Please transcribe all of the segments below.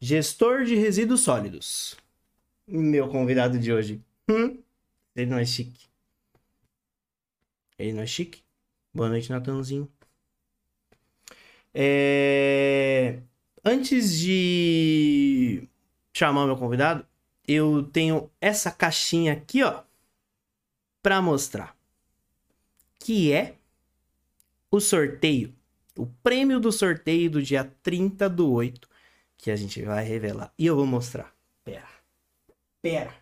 Gestor de resíduos sólidos. Meu convidado de hoje. Hum? Ele não é chique. Ele não é chique? Boa noite, Natanzinho. É... Antes de chamar meu convidado, eu tenho essa caixinha aqui, ó, para mostrar. Que é o sorteio, o prêmio do sorteio do dia 30 do 8, que a gente vai revelar. E eu vou mostrar. Pera. Pera.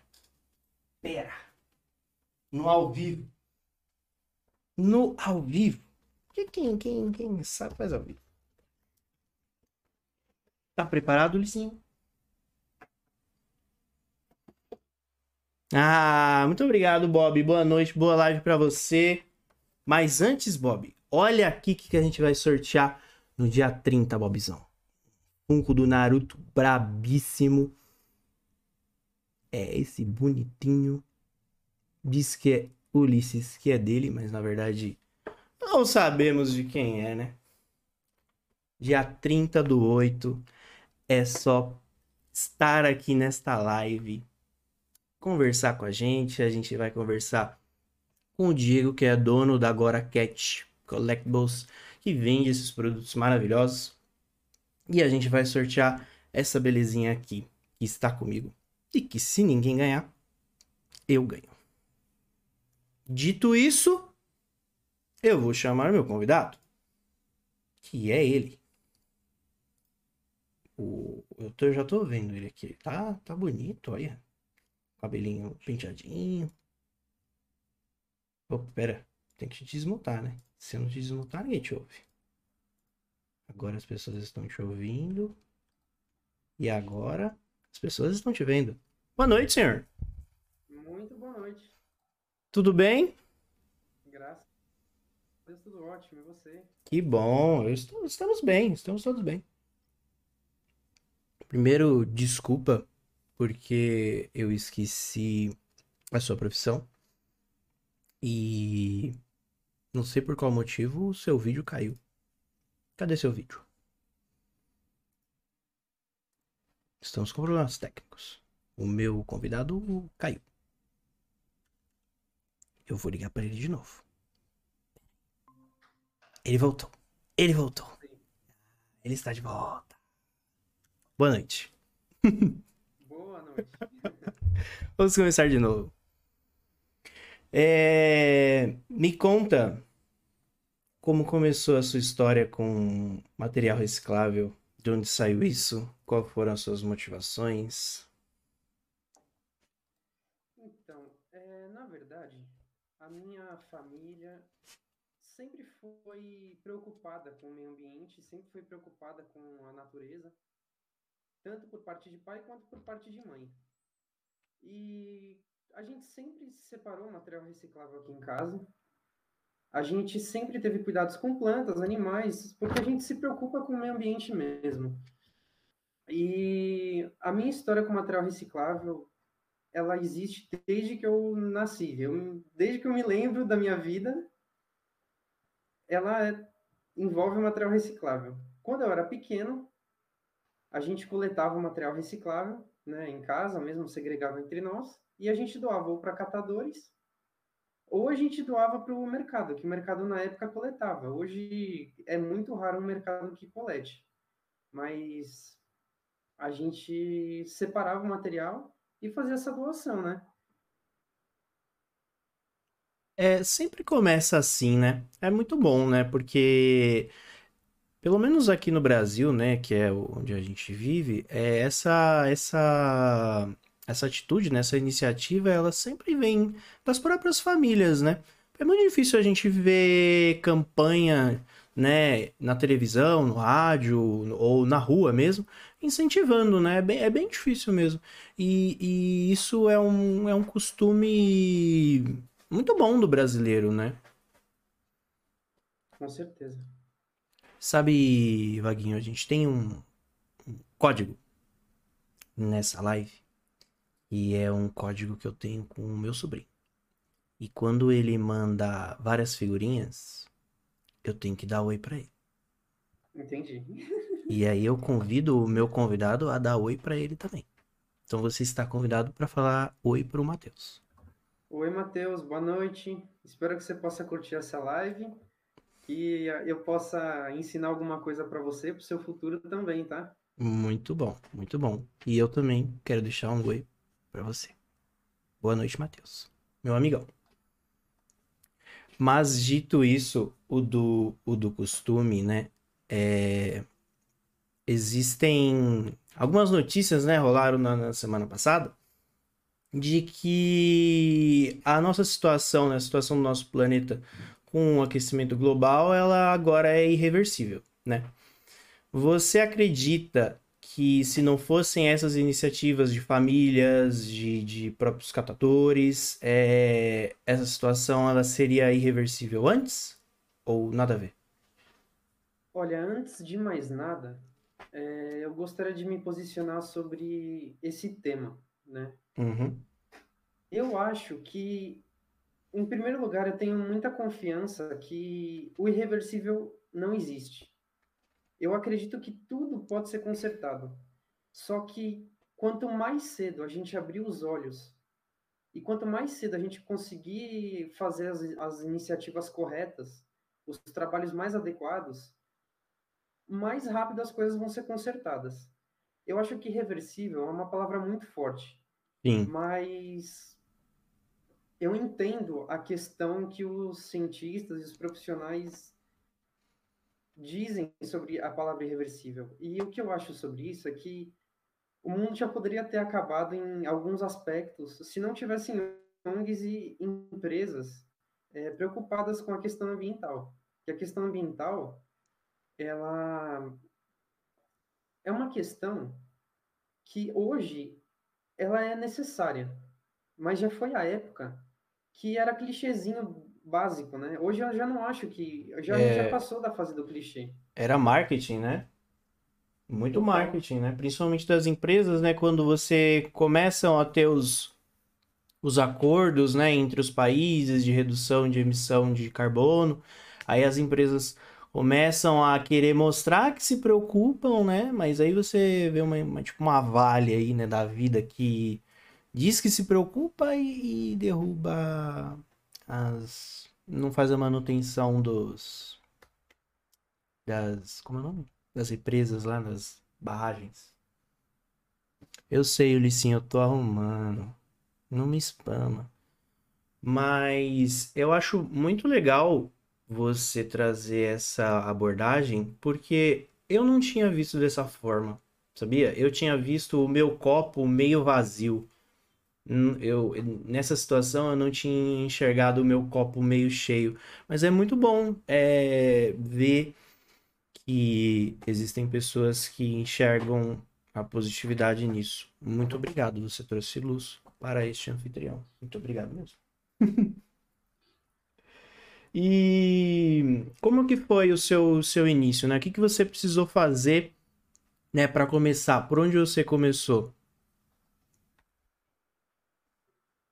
Pera. No ao vivo. No ao vivo. Quem, quem, quem sabe faz ao vivo. Tá preparado, Licinho? Ah, muito obrigado, Bob. Boa noite, boa live para você. Mas antes, Bob, olha aqui o que a gente vai sortear no dia 30, Bobzão. Funko do Naruto brabíssimo. É esse bonitinho. Diz que é Ulisses, que é dele, mas na verdade não sabemos de quem é, né? Dia 30 do 8 é só estar aqui nesta live, conversar com a gente. A gente vai conversar com o Diego, que é dono da Agora Cat Collectibles, que vende esses produtos maravilhosos. E a gente vai sortear essa belezinha aqui, que está comigo. E que se ninguém ganhar, eu ganho. Dito isso, eu vou chamar meu convidado, que é ele. O, eu, tô, já tô vendo ele aqui. Tá, tá bonito, olha. Cabelinho penteadinho. Opa, pera. Tem que te desmutar, né? Se eu não te desmutar, ninguém te ouve. Agora as pessoas estão te ouvindo. E agora as pessoas estão te vendo. Boa noite, senhor. Muito boa noite. Tudo bem? Graças a Deus, tudo ótimo. E você? Que bom. Estou, estamos bem, estamos todos bem. Primeiro, desculpa, porque eu esqueci a sua profissão. E não sei por qual motivo o seu vídeo caiu. Cadê seu vídeo? Estamos com problemas técnicos. O meu convidado caiu. Eu vou ligar para ele de novo. Ele voltou. Ele voltou. Ele está de volta. Boa noite. Boa noite. Vamos começar de novo. É... Me conta como começou a sua história com material reciclável, de onde saiu isso, quais foram as suas motivações. Então, é, na verdade, a minha família sempre foi preocupada com o meio ambiente, sempre foi preocupada com a natureza tanto por parte de pai quanto por parte de mãe. E a gente sempre separou material reciclável aqui em casa. A gente sempre teve cuidados com plantas, animais, porque a gente se preocupa com o meio ambiente mesmo. E a minha história com material reciclável, ela existe desde que eu nasci. Eu, desde que eu me lembro da minha vida, ela é, envolve material reciclável. Quando eu era pequeno, a gente coletava material reciclável, né, em casa mesmo, segregava entre nós, e a gente doava para catadores, ou a gente doava para o mercado, que o mercado na época coletava. Hoje é muito raro um mercado que colete, mas a gente separava o material e fazia essa doação, né? É, sempre começa assim, né? É muito bom, né? Porque pelo menos aqui no Brasil, né, que é onde a gente vive, é essa essa essa atitude, né, essa iniciativa, ela sempre vem das próprias famílias, né? É muito difícil a gente ver campanha, né, na televisão, no rádio ou na rua mesmo, incentivando, né? É bem, é bem difícil mesmo. E, e isso é um, é um costume muito bom do brasileiro, né? Com certeza. Sabe, Vaguinho, a gente tem um, um código nessa live. E é um código que eu tenho com o meu sobrinho. E quando ele manda várias figurinhas, eu tenho que dar oi pra ele. Entendi. E aí eu convido o meu convidado a dar oi para ele também. Então você está convidado para falar oi para o Matheus. Oi, Matheus, boa noite. Espero que você possa curtir essa live e eu possa ensinar alguma coisa para você para o seu futuro também, tá? Muito bom, muito bom. E eu também quero deixar um oi para você. Boa noite, Matheus. Meu amigão. Mas dito isso, o do, o do costume, né? É... Existem algumas notícias, né? Rolaram na, na semana passada de que a nossa situação, né, a situação do nosso planeta com o aquecimento global, ela agora é irreversível, né? Você acredita que se não fossem essas iniciativas de famílias, de, de próprios catadores, é, essa situação ela seria irreversível antes? Ou nada a ver? Olha, antes de mais nada, é, eu gostaria de me posicionar sobre esse tema, né? Uhum. Eu acho que, em primeiro lugar, eu tenho muita confiança que o irreversível não existe. Eu acredito que tudo pode ser consertado. Só que quanto mais cedo a gente abrir os olhos e quanto mais cedo a gente conseguir fazer as, as iniciativas corretas, os trabalhos mais adequados, mais rápido as coisas vão ser consertadas. Eu acho que reversível é uma palavra muito forte. Sim. Mas eu entendo a questão que os cientistas e os profissionais dizem sobre a palavra irreversível. E o que eu acho sobre isso é que o mundo já poderia ter acabado em alguns aspectos se não tivessem ONGs e empresas é, preocupadas com a questão ambiental. Que a questão ambiental, ela é uma questão que hoje ela é necessária, mas já foi a época que era clichêzinho básico, né? Hoje eu já não acho que. Já, é... já passou da fase do clichê. Era marketing, né? Muito Total. marketing, né? Principalmente das empresas, né? Quando você começam a ter os, os acordos, né? Entre os países de redução de emissão de carbono, aí as empresas começam a querer mostrar que se preocupam, né? Mas aí você vê uma, uma tipo uma vale aí, né? Da vida que diz que se preocupa e, e derruba as não faz a manutenção dos das como é o nome? Das represas lá nas barragens. Eu sei, Ulissinho, eu tô arrumando. Não me spama. Mas eu acho muito legal você trazer essa abordagem, porque eu não tinha visto dessa forma, sabia? Eu tinha visto o meu copo meio vazio. Eu nessa situação eu não tinha enxergado o meu copo meio cheio, mas é muito bom é, ver que existem pessoas que enxergam a positividade nisso. Muito obrigado, você trouxe luz para este anfitrião. Muito obrigado mesmo. e como que foi o seu seu início, né? O que que você precisou fazer, né, para começar? Por onde você começou?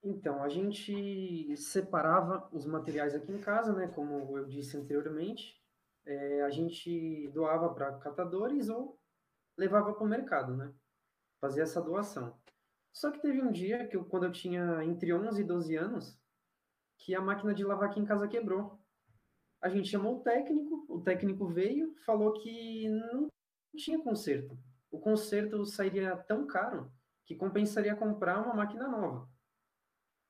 Então, a gente separava os materiais aqui em casa, né? Como eu disse anteriormente, é, a gente doava para catadores ou levava para o mercado, né? Fazia essa doação. Só que teve um dia que eu, quando eu tinha entre 11 e 12 anos, que a máquina de lavar aqui em casa quebrou. A gente chamou o técnico, o técnico veio, falou que não tinha conserto. O conserto sairia tão caro que compensaria comprar uma máquina nova.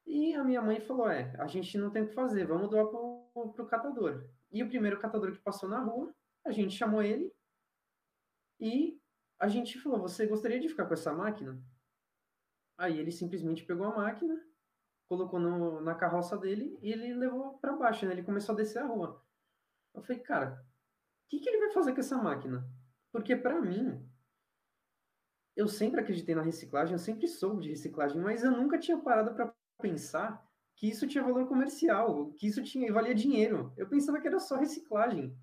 E a minha mãe falou: é, a gente não tem o que fazer, vamos doar pro, catador. E o primeiro catador que passou na rua, a gente chamou ele e a gente falou: você gostaria de ficar com essa máquina? Aí ele simplesmente pegou a máquina, colocou no, na carroça dele e ele levou para baixo, né? Ele começou a descer a rua. Eu falei, cara, o que, que ele vai fazer com essa máquina? Porque para mim, eu sempre acreditei na reciclagem, eu sempre soube de reciclagem, mas eu nunca tinha parado para pensar que isso tinha valor comercial, que isso tinha valia dinheiro. Eu pensava que era só reciclagem.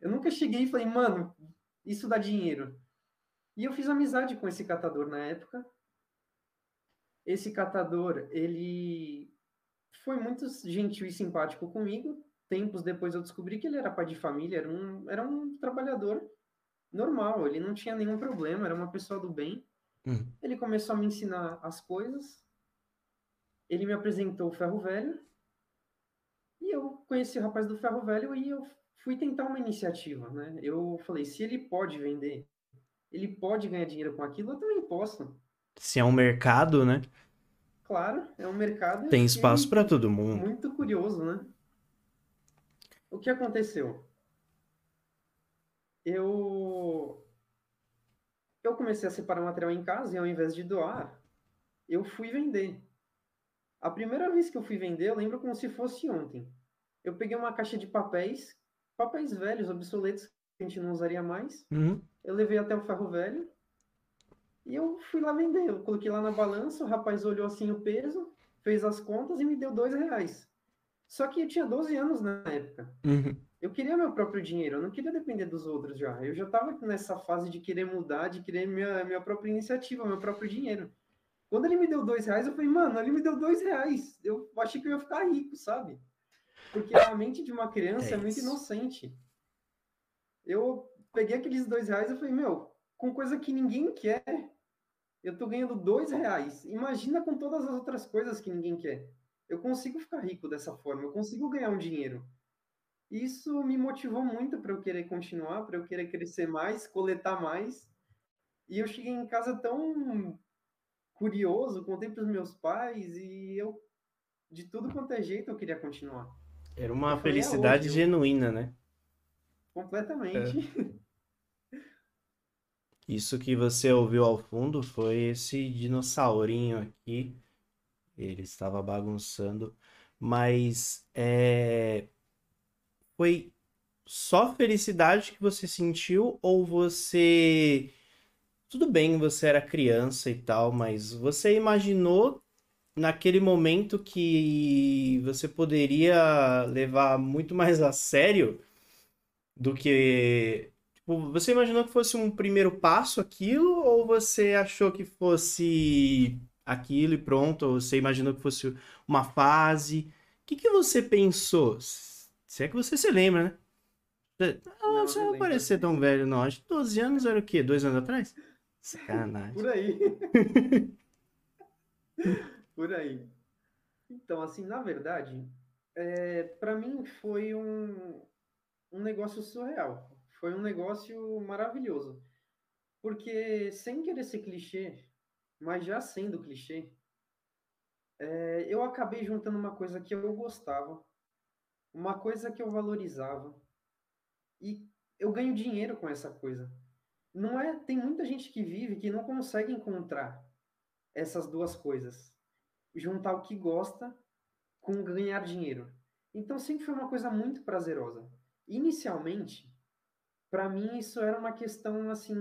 Eu nunca cheguei e falei, mano, isso dá dinheiro. E eu fiz amizade com esse catador na época. Esse catador, ele foi muito gentil e simpático comigo. Tempos depois eu descobri que ele era pai de família, era um, era um trabalhador normal, ele não tinha nenhum problema, era uma pessoa do bem. Hum. Ele começou a me ensinar as coisas. Ele me apresentou o ferro velho. E eu conheci o rapaz do ferro velho e eu fui tentar uma iniciativa, né? Eu falei, se ele pode vender, ele pode ganhar dinheiro com aquilo, eu também posso. Se é um mercado, né? Claro, é um mercado. Tem espaço para todo mundo. Muito curioso, né? O que aconteceu? Eu eu comecei a separar material em casa e ao invés de doar, eu fui vender. A primeira vez que eu fui vender, eu lembro como se fosse ontem. Eu peguei uma caixa de papéis, papéis velhos, obsoletos, que a gente não usaria mais. Uhum. Eu levei até o ferro velho e eu fui lá vender. Eu coloquei lá na balança, o rapaz olhou assim o peso, fez as contas e me deu dois reais. Só que eu tinha 12 anos na época. Uhum. Eu queria meu próprio dinheiro, eu não queria depender dos outros já. Eu já estava nessa fase de querer mudar, de querer minha, minha própria iniciativa, meu próprio dinheiro. Quando ele me deu dois reais, eu falei, mano, ele me deu dois reais. Eu achei que eu ia ficar rico, sabe? Porque a mente de uma criança É é, muito inocente. Eu peguei aqueles dois reais e falei, meu, com coisa que ninguém quer, eu tô ganhando dois reais. Imagina com todas as outras coisas que ninguém quer. Eu consigo ficar rico dessa forma, eu consigo ganhar um dinheiro. Isso me motivou muito para eu querer continuar, para eu querer crescer mais, coletar mais. E eu cheguei em casa tão curioso, contei para os meus pais e eu, de tudo quanto é jeito, eu queria continuar. Era uma Eu é felicidade hoje, eu- genuína, né? Completamente. Isso que você ouviu ao fundo foi esse dinossaurinho aqui. Ele estava bagunçando, mas é... foi só felicidade que você sentiu ou você tudo bem, você era criança e tal, mas você imaginou naquele momento que você poderia levar muito mais a sério do que Tipo, você imaginou que fosse um primeiro passo aquilo, ou você achou que fosse aquilo e pronto, ou você imaginou que fosse uma fase? O que que você pensou? Se é que você se lembra, né? Não, não não parecer tão velho, não. Acho que 12 anos era o quê? Dois anos atrás? Sacanagem. Por aí. Por aí. Então, assim, na verdade, é, para mim foi um, um negócio surreal. Foi um negócio maravilhoso. Porque, sem querer ser clichê, mas já sendo clichê, é, eu acabei juntando uma coisa que eu gostava, uma coisa que eu valorizava, e eu ganho dinheiro com essa coisa. Não é, tem muita gente que vive que não consegue encontrar essas duas coisas. Juntar o que gosta com ganhar dinheiro. Então sempre foi uma coisa muito prazerosa. Inicialmente, para mim isso era uma questão assim,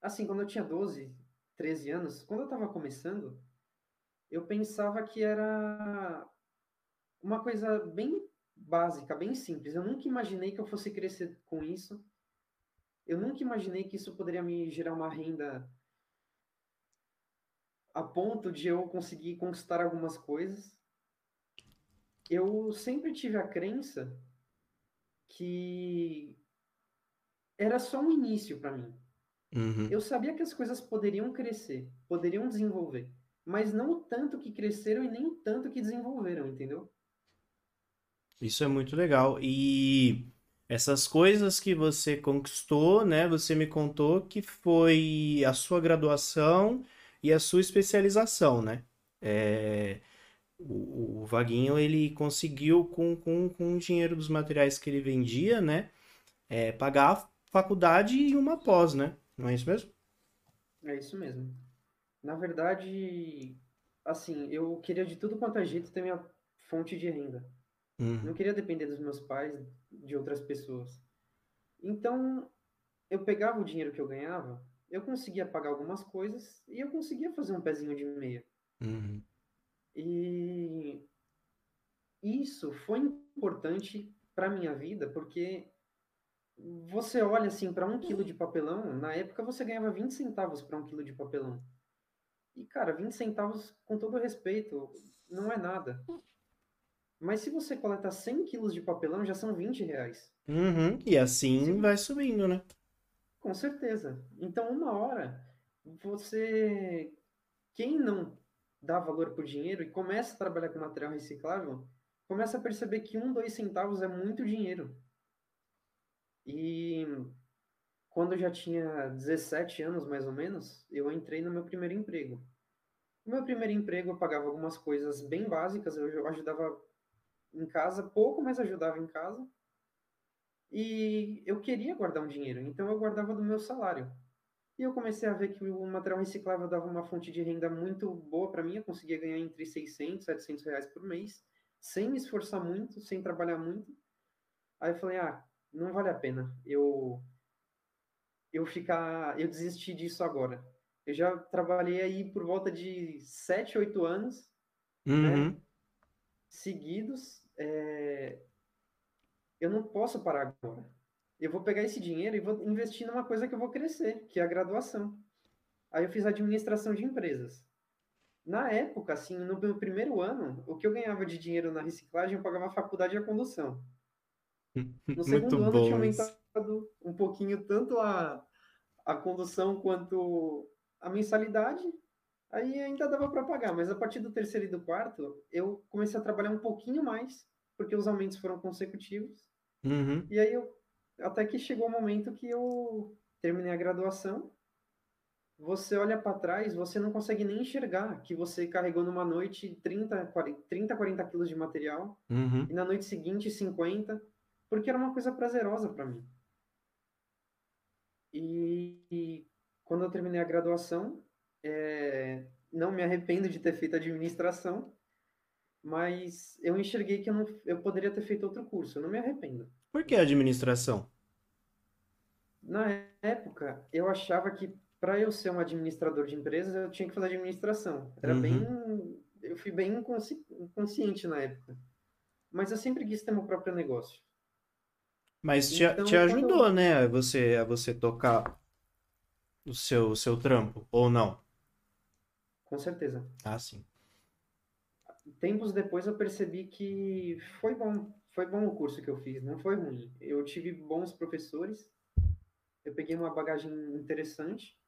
assim, quando eu tinha 12, 13 anos, quando eu estava começando, eu pensava que era uma coisa bem básica, bem simples. Eu nunca imaginei que eu fosse crescer com isso. Eu nunca imaginei que isso poderia me gerar uma renda a ponto de eu conseguir conquistar algumas coisas. Eu sempre tive a crença que era só um início para mim. Uhum. Eu sabia que as coisas poderiam crescer, poderiam desenvolver, mas não o tanto que cresceram e nem o tanto que desenvolveram, entendeu? Isso é muito legal. E essas coisas que você conquistou, né? Você me contou que foi a sua graduação e a sua especialização, né? É, o, o Vaguinho, ele conseguiu, com, com, com o dinheiro dos materiais que ele vendia, né? É, pagar a faculdade e uma pós, né? Não é isso mesmo? É isso mesmo. Na verdade, assim, eu queria de tudo quanto é jeito ter minha fonte de renda. Uhum. Não queria depender dos meus pais, de outras pessoas. Então, eu pegava o dinheiro que eu ganhava, eu conseguia pagar algumas coisas e eu conseguia fazer um pezinho de meia. Uhum. E isso foi importante para minha vida, porque você olha assim para um quilo de papelão, na época você ganhava 20 centavos para um quilo de papelão. E, cara, 20 centavos, com todo respeito, não é nada. Mas se você coleta 100 quilos de papelão, já são 20 reais. Uhum, E assim Sim. vai subindo, né? Com certeza. Então, uma hora, você. Quem não dá valor por dinheiro e começa a trabalhar com material reciclável, começa a perceber que um, dois centavos é muito dinheiro. E quando eu já tinha 17 anos, mais ou menos, eu entrei no meu primeiro emprego. No meu primeiro emprego, eu pagava algumas coisas bem básicas, eu ajudava em casa, pouco, mas ajudava em casa. E eu queria guardar um dinheiro, então eu guardava do meu salário. E eu comecei a ver que o material reciclável dava uma fonte de renda muito boa para mim, eu conseguia ganhar entre 600 e 700 reais por mês, sem me esforçar muito, sem trabalhar muito. Aí eu falei, ah, não vale a pena eu eu ficar, eu desisti disso agora. Eu já trabalhei aí por volta de 7, 8 anos, Uhum. né, seguidos. É... Eu não posso parar agora. Eu vou pegar esse dinheiro e vou investir numa coisa que eu vou crescer, que é a graduação. Aí eu fiz administração de empresas. Na época, assim, no meu primeiro ano, o que eu ganhava de dinheiro na reciclagem, eu pagava a faculdade e a condução. No segundo ano, bom tinha aumentado um pouquinho tanto a, a condução quanto a mensalidade. Aí ainda dava para pagar, mas a partir do terceiro e do quarto, eu comecei a trabalhar um pouquinho mais, porque os aumentos foram consecutivos. Uhum. E aí eu até que chegou o momento que eu terminei a graduação. Você olha para trás, você não consegue nem enxergar que você carregou numa noite 30, 40, 30, 40 quilos de material Uhum. e na noite seguinte 50, porque era uma coisa prazerosa para mim. E, e, quando eu terminei a graduação, é, não me arrependo de ter feito administração, mas eu enxerguei que eu, não, eu poderia ter feito outro curso, eu não me arrependo. Por que administração? Na época, eu achava que para eu ser um administrador de empresas, eu tinha que fazer administração. Era Uhum. bem. Eu fui bem inconsci- inconsciente na época. Mas eu sempre quis ter meu próprio negócio. Mas te, Então, te ajudou, eu- né? A você, a você tocar o seu, o seu trampo, ou não? Com certeza. Ah, sim. Tempos depois eu percebi que foi bom. Foi bom o curso que eu fiz, não foi ruim. Eu tive bons professores. Eu peguei uma bagagem interessante.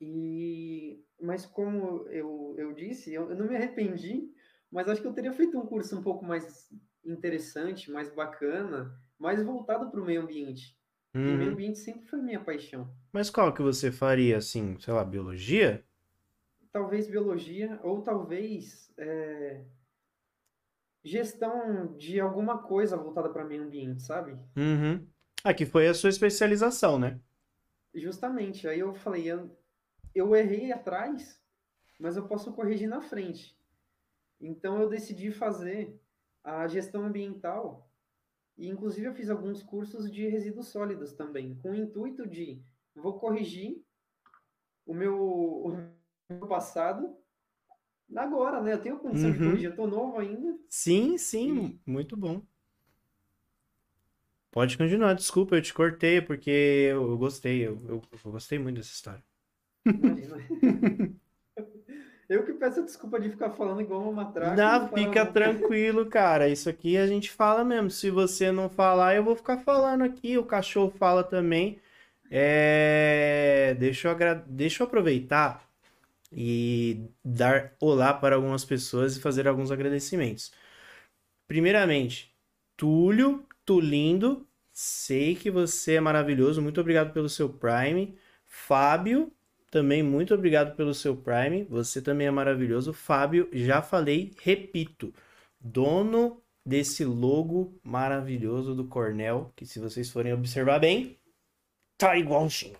E mas como eu, eu disse, eu, eu não me arrependi, mas acho que eu teria feito um curso um pouco mais interessante, mais bacana, mais voltado para o meio ambiente. E meio Uhum. ambiente sempre foi minha paixão. Mas qual que você faria, assim, sei lá, biologia? Talvez biologia, ou talvez é, gestão de alguma coisa voltada para meio ambiente, sabe? Uhum. Ah, que foi a sua especialização, né? Justamente. Aí eu falei, eu, eu errei atrás, mas eu posso corrigir na frente. Então eu decidi fazer a gestão ambiental e inclusive eu fiz alguns cursos de resíduos sólidos também, com o intuito de vou corrigir o meu, o meu passado agora, né? Eu tenho condição de Uhum. corrigir, eu tô novo ainda. Sim, sim, muito bom. Pode continuar, desculpa, eu te cortei porque eu, eu gostei, eu, eu- eu gostei muito dessa história. Imagina. Eu que peço desculpa de ficar falando igual uma matraca. Não, e fica uma- tranquilo, cara. Isso aqui a gente fala mesmo. Se você não falar, eu vou ficar falando aqui. O cachorro fala também. É... Deixa eu, agra... Deixa eu aproveitar e dar olá para algumas pessoas e fazer alguns agradecimentos. Primeiramente, Túlio, Tulindo, sei que você é maravilhoso. Muito obrigado pelo seu Prime. Fábio, também muito obrigado pelo seu Prime. Você também é maravilhoso. Fábio, já falei, repito, dono desse logo maravilhoso do Cornell, que se vocês forem observar bem, tá igualzinho.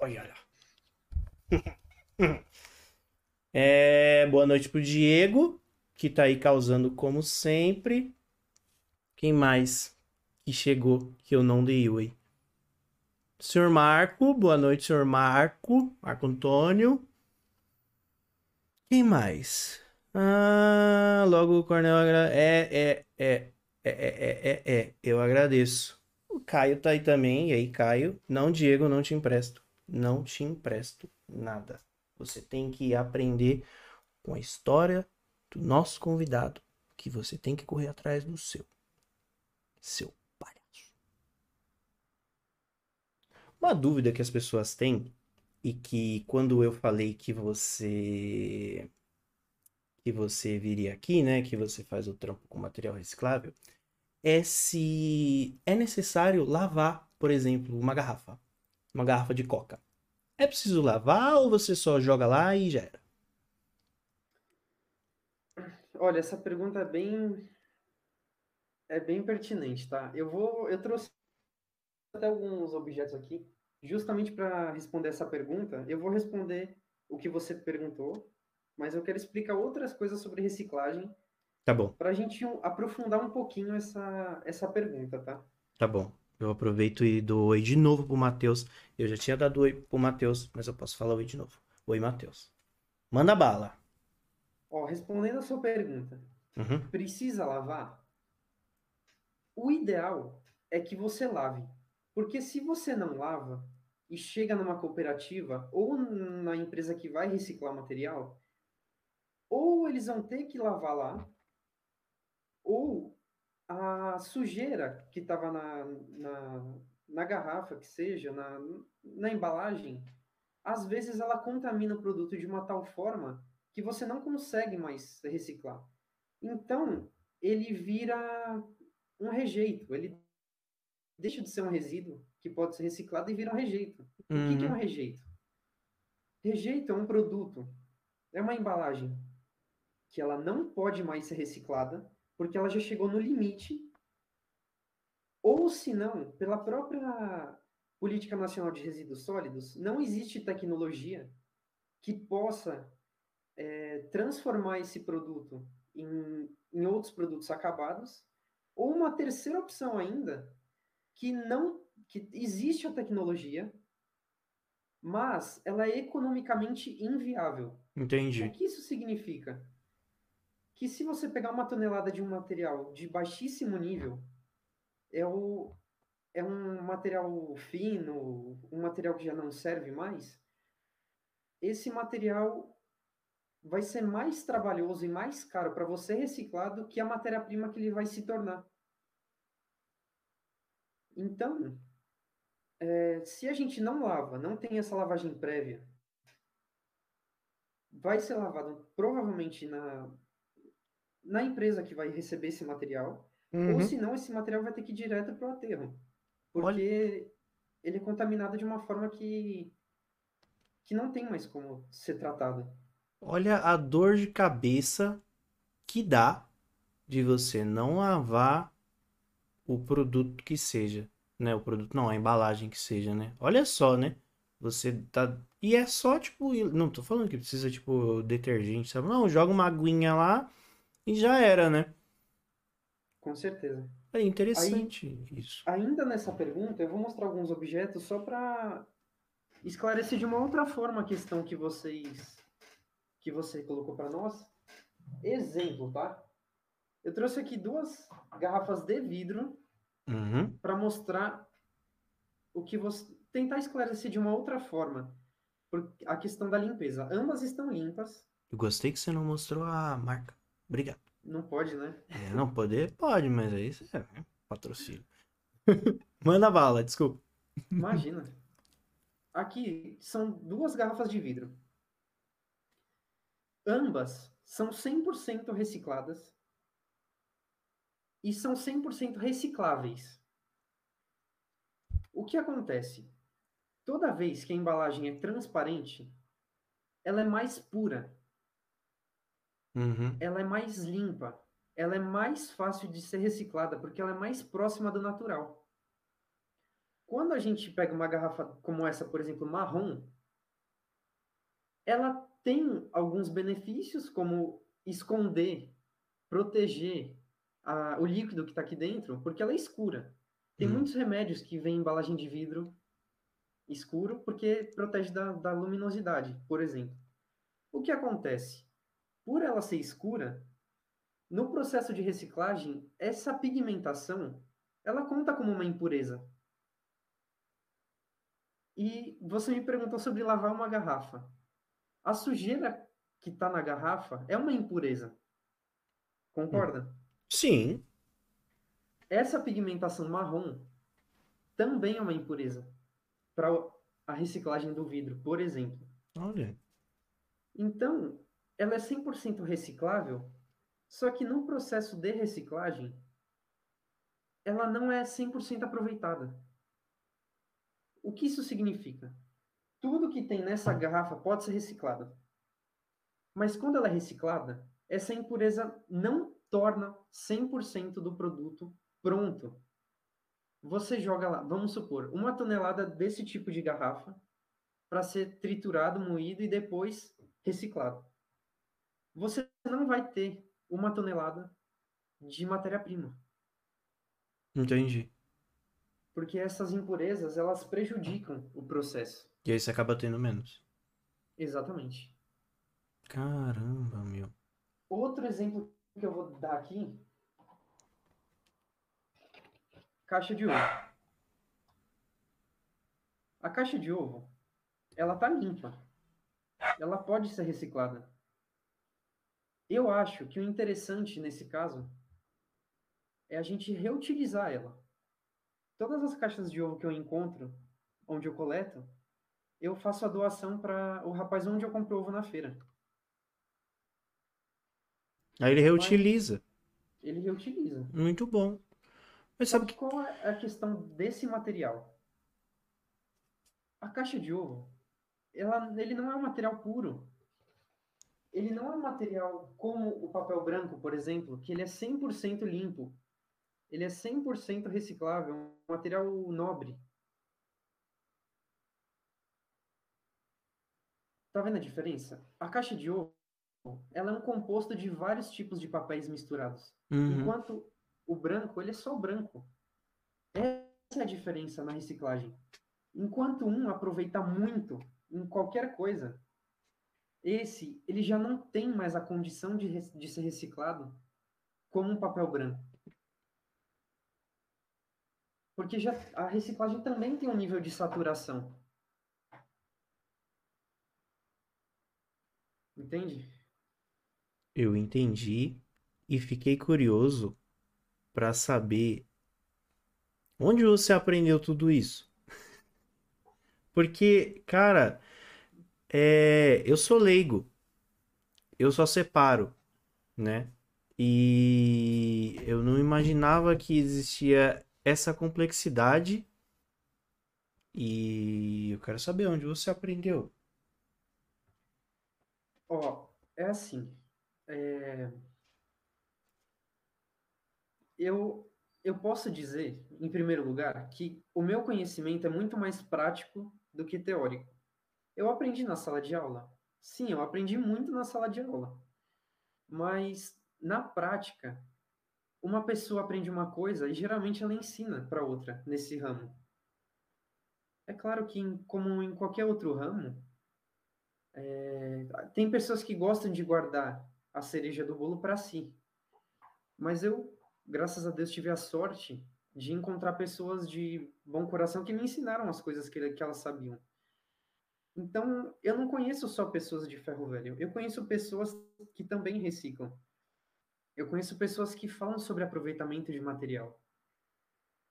Olha lá. É, boa noite pro Diego, que tá aí causando como sempre. Quem mais que chegou que eu não dei oi? Senhor Marco, boa noite, senhor Marco. Marco Antônio. Quem mais? Ah, logo o Cornel agra... é, é, é, é, é, é, é, eu agradeço. O Caio tá aí também, e aí, Caio? Não, Diego, não te empresto. Não te empresto nada. Você tem que aprender com a história do nosso convidado, que você tem que correr atrás do seu. Seu palhaço. Uma dúvida que as pessoas têm e que quando eu falei que você que você viria aqui, né, que você faz o trampo com material reciclável, é se é necessário lavar, por exemplo, uma garrafa, uma garrafa de coca. É preciso lavar ou você só joga lá e já era? Olha, essa pergunta é bem é bem pertinente, tá? Eu vou eu trouxe até alguns objetos aqui, justamente para responder essa pergunta. Eu vou responder o que você perguntou, mas eu quero explicar outras coisas sobre reciclagem. Tá bom. Para a gente aprofundar um pouquinho essa, essa pergunta, tá? Tá bom. Eu aproveito e dou oi de novo pro Matheus. Eu já tinha dado oi pro Matheus, mas eu posso falar oi de novo. Oi, Matheus. Manda bala. Ó, respondendo a sua pergunta, Uhum. precisa lavar? O ideal é que você lave. Porque se você não lava e chega numa cooperativa ou na empresa que vai reciclar material, ou eles vão ter que lavar lá, ou a sujeira que estava na, na, na, garrafa, que seja, na, na embalagem, às vezes ela contamina o produto de uma tal forma que você não consegue mais reciclar. Então, ele vira um rejeito, ele deixa de ser um resíduo que pode ser reciclado e vira um rejeito. Uhum. O que, que é um rejeito? Rejeito é um produto, é uma embalagem que ela não pode mais ser reciclada porque ela já chegou no limite, ou se não, pela própria Política Nacional de Resíduos Sólidos, não existe tecnologia que possa é, transformar esse produto em, em outros produtos acabados, ou uma terceira opção ainda, que não que existe a tecnologia, mas ela é economicamente inviável. Entendi. O que isso significa? Que se você pegar uma tonelada de um material de baixíssimo nível, é, o, é um material fino, um material que já não serve mais, esse material vai ser mais trabalhoso e mais caro para você reciclar do que a matéria-prima que ele vai se tornar. Então, é, se a gente não lava, não tem essa lavagem prévia, vai ser lavado provavelmente na, na empresa que vai receber esse material, uhum. ou senão esse material vai ter que ir direto para o aterro. Porque Olha. ele é contaminado de uma forma que, que não tem mais como ser tratado. Olha a dor de cabeça que dá de você não lavar o produto que seja, né? O produto não, a embalagem que seja, né? Olha só, né? Você tá e é só tipo, não tô falando que precisa tipo detergente, sabe? Não, joga uma aguinha lá e já era, né? Com certeza. É interessante Aí, isso. Ainda nessa pergunta, eu vou mostrar alguns objetos só para esclarecer de uma outra forma a questão que vocês que você colocou para nós. Exemplo, tá? Eu trouxe aqui duas garrafas de vidro uhum. para mostrar o que você tentar esclarecer de uma outra forma a questão da limpeza. Ambas estão limpas. Eu gostei que você não mostrou a marca. Obrigado. Não pode, né? É, não poder pode, mas aí você é patrocínio. Manda bala, desculpa. Imagina. Aqui são duas garrafas de vidro. Ambas são 100% recicladas e são 100% recicláveis. O que acontece? Toda vez que a embalagem é transparente, ela é mais pura. Uhum. Ela é mais limpa. Ela é mais fácil de ser reciclada porque ela é mais próxima do natural. Quando a gente pega uma garrafa como essa, por exemplo, marrom, ela tem alguns benefícios, como esconder, proteger a, o líquido que está aqui dentro, porque ela é escura. Tem uhum. muitos remédios que vêm em embalagem de vidro escuro porque protege da, da luminosidade, por exemplo. O que acontece? Por ela ser escura, no processo de reciclagem, essa pigmentação ela conta como uma impureza. E você me perguntou sobre lavar uma garrafa. A sujeira que está na garrafa é uma impureza. Concorda? Sim. Essa pigmentação marrom também é uma impureza. para a reciclagem do vidro, por exemplo. Olha. Então, ela é 100% reciclável, só que no processo de reciclagem, ela não é 100% aproveitada. O que isso significa? Tudo que tem nessa garrafa pode ser reciclado. Mas quando ela é reciclada, essa impureza não torna 100% do produto pronto. Você joga lá, vamos supor, uma tonelada desse tipo de garrafa para ser triturado, moído e depois reciclado. Você não vai ter uma tonelada de matéria-prima. Entendi. Porque essas impurezas, elas prejudicam o processo. E aí você acaba tendo menos. Exatamente. Caramba, meu. Outro exemplo que eu vou dar aqui. Caixa de ovo. A caixa de ovo, ela tá limpa. Ela pode ser reciclada. Eu acho que o interessante nesse caso é a gente reutilizar ela. Todas as caixas de ovo que eu encontro, onde eu coleto, eu faço a doação para o rapaz onde eu compro ovo na feira. Aí ele reutiliza. Ele reutiliza. Muito bom. Mas sabe que. qual é a questão desse material? A caixa de ovo, ela, ele não é um material puro. Ele não é um material como o papel branco, por exemplo, que ele é 100% limpo. Ele é 100% reciclável, é um material nobre. Tá vendo a diferença? A caixa de ovo, ela é um composto de vários tipos de papéis misturados. Uhum. Enquanto o branco, ele é só branco. Essa é a diferença na reciclagem. Enquanto um aproveita muito em qualquer coisa, esse, ele já não tem mais a condição de, de ser reciclado como um papel branco. Porque já, a reciclagem também tem um nível de saturação. Entende? Eu entendi e fiquei curioso para saber onde você aprendeu tudo isso. Porque, cara, é, eu sou leigo. Eu só separo, né? E eu não imaginava que existia essa complexidade. E eu quero saber onde você aprendeu. Ó, é assim. é, Eu, eu posso dizer, em primeiro lugar, que o meu conhecimento é muito mais prático do que teórico. Eu aprendi na sala de aula. Sim, eu aprendi muito na sala de aula. Mas, na prática, uma pessoa aprende uma coisa e geralmente ela ensina para outra nesse ramo. É claro que, como em qualquer outro ramo, é, tem pessoas que gostam de guardar a cereja do bolo para si. Mas eu, graças a Deus, tive a sorte de encontrar pessoas de bom coração que me ensinaram as coisas que, que elas sabiam. Então, eu não conheço só pessoas de ferro velho. Eu conheço pessoas que também reciclam. Eu conheço pessoas que falam sobre aproveitamento de material.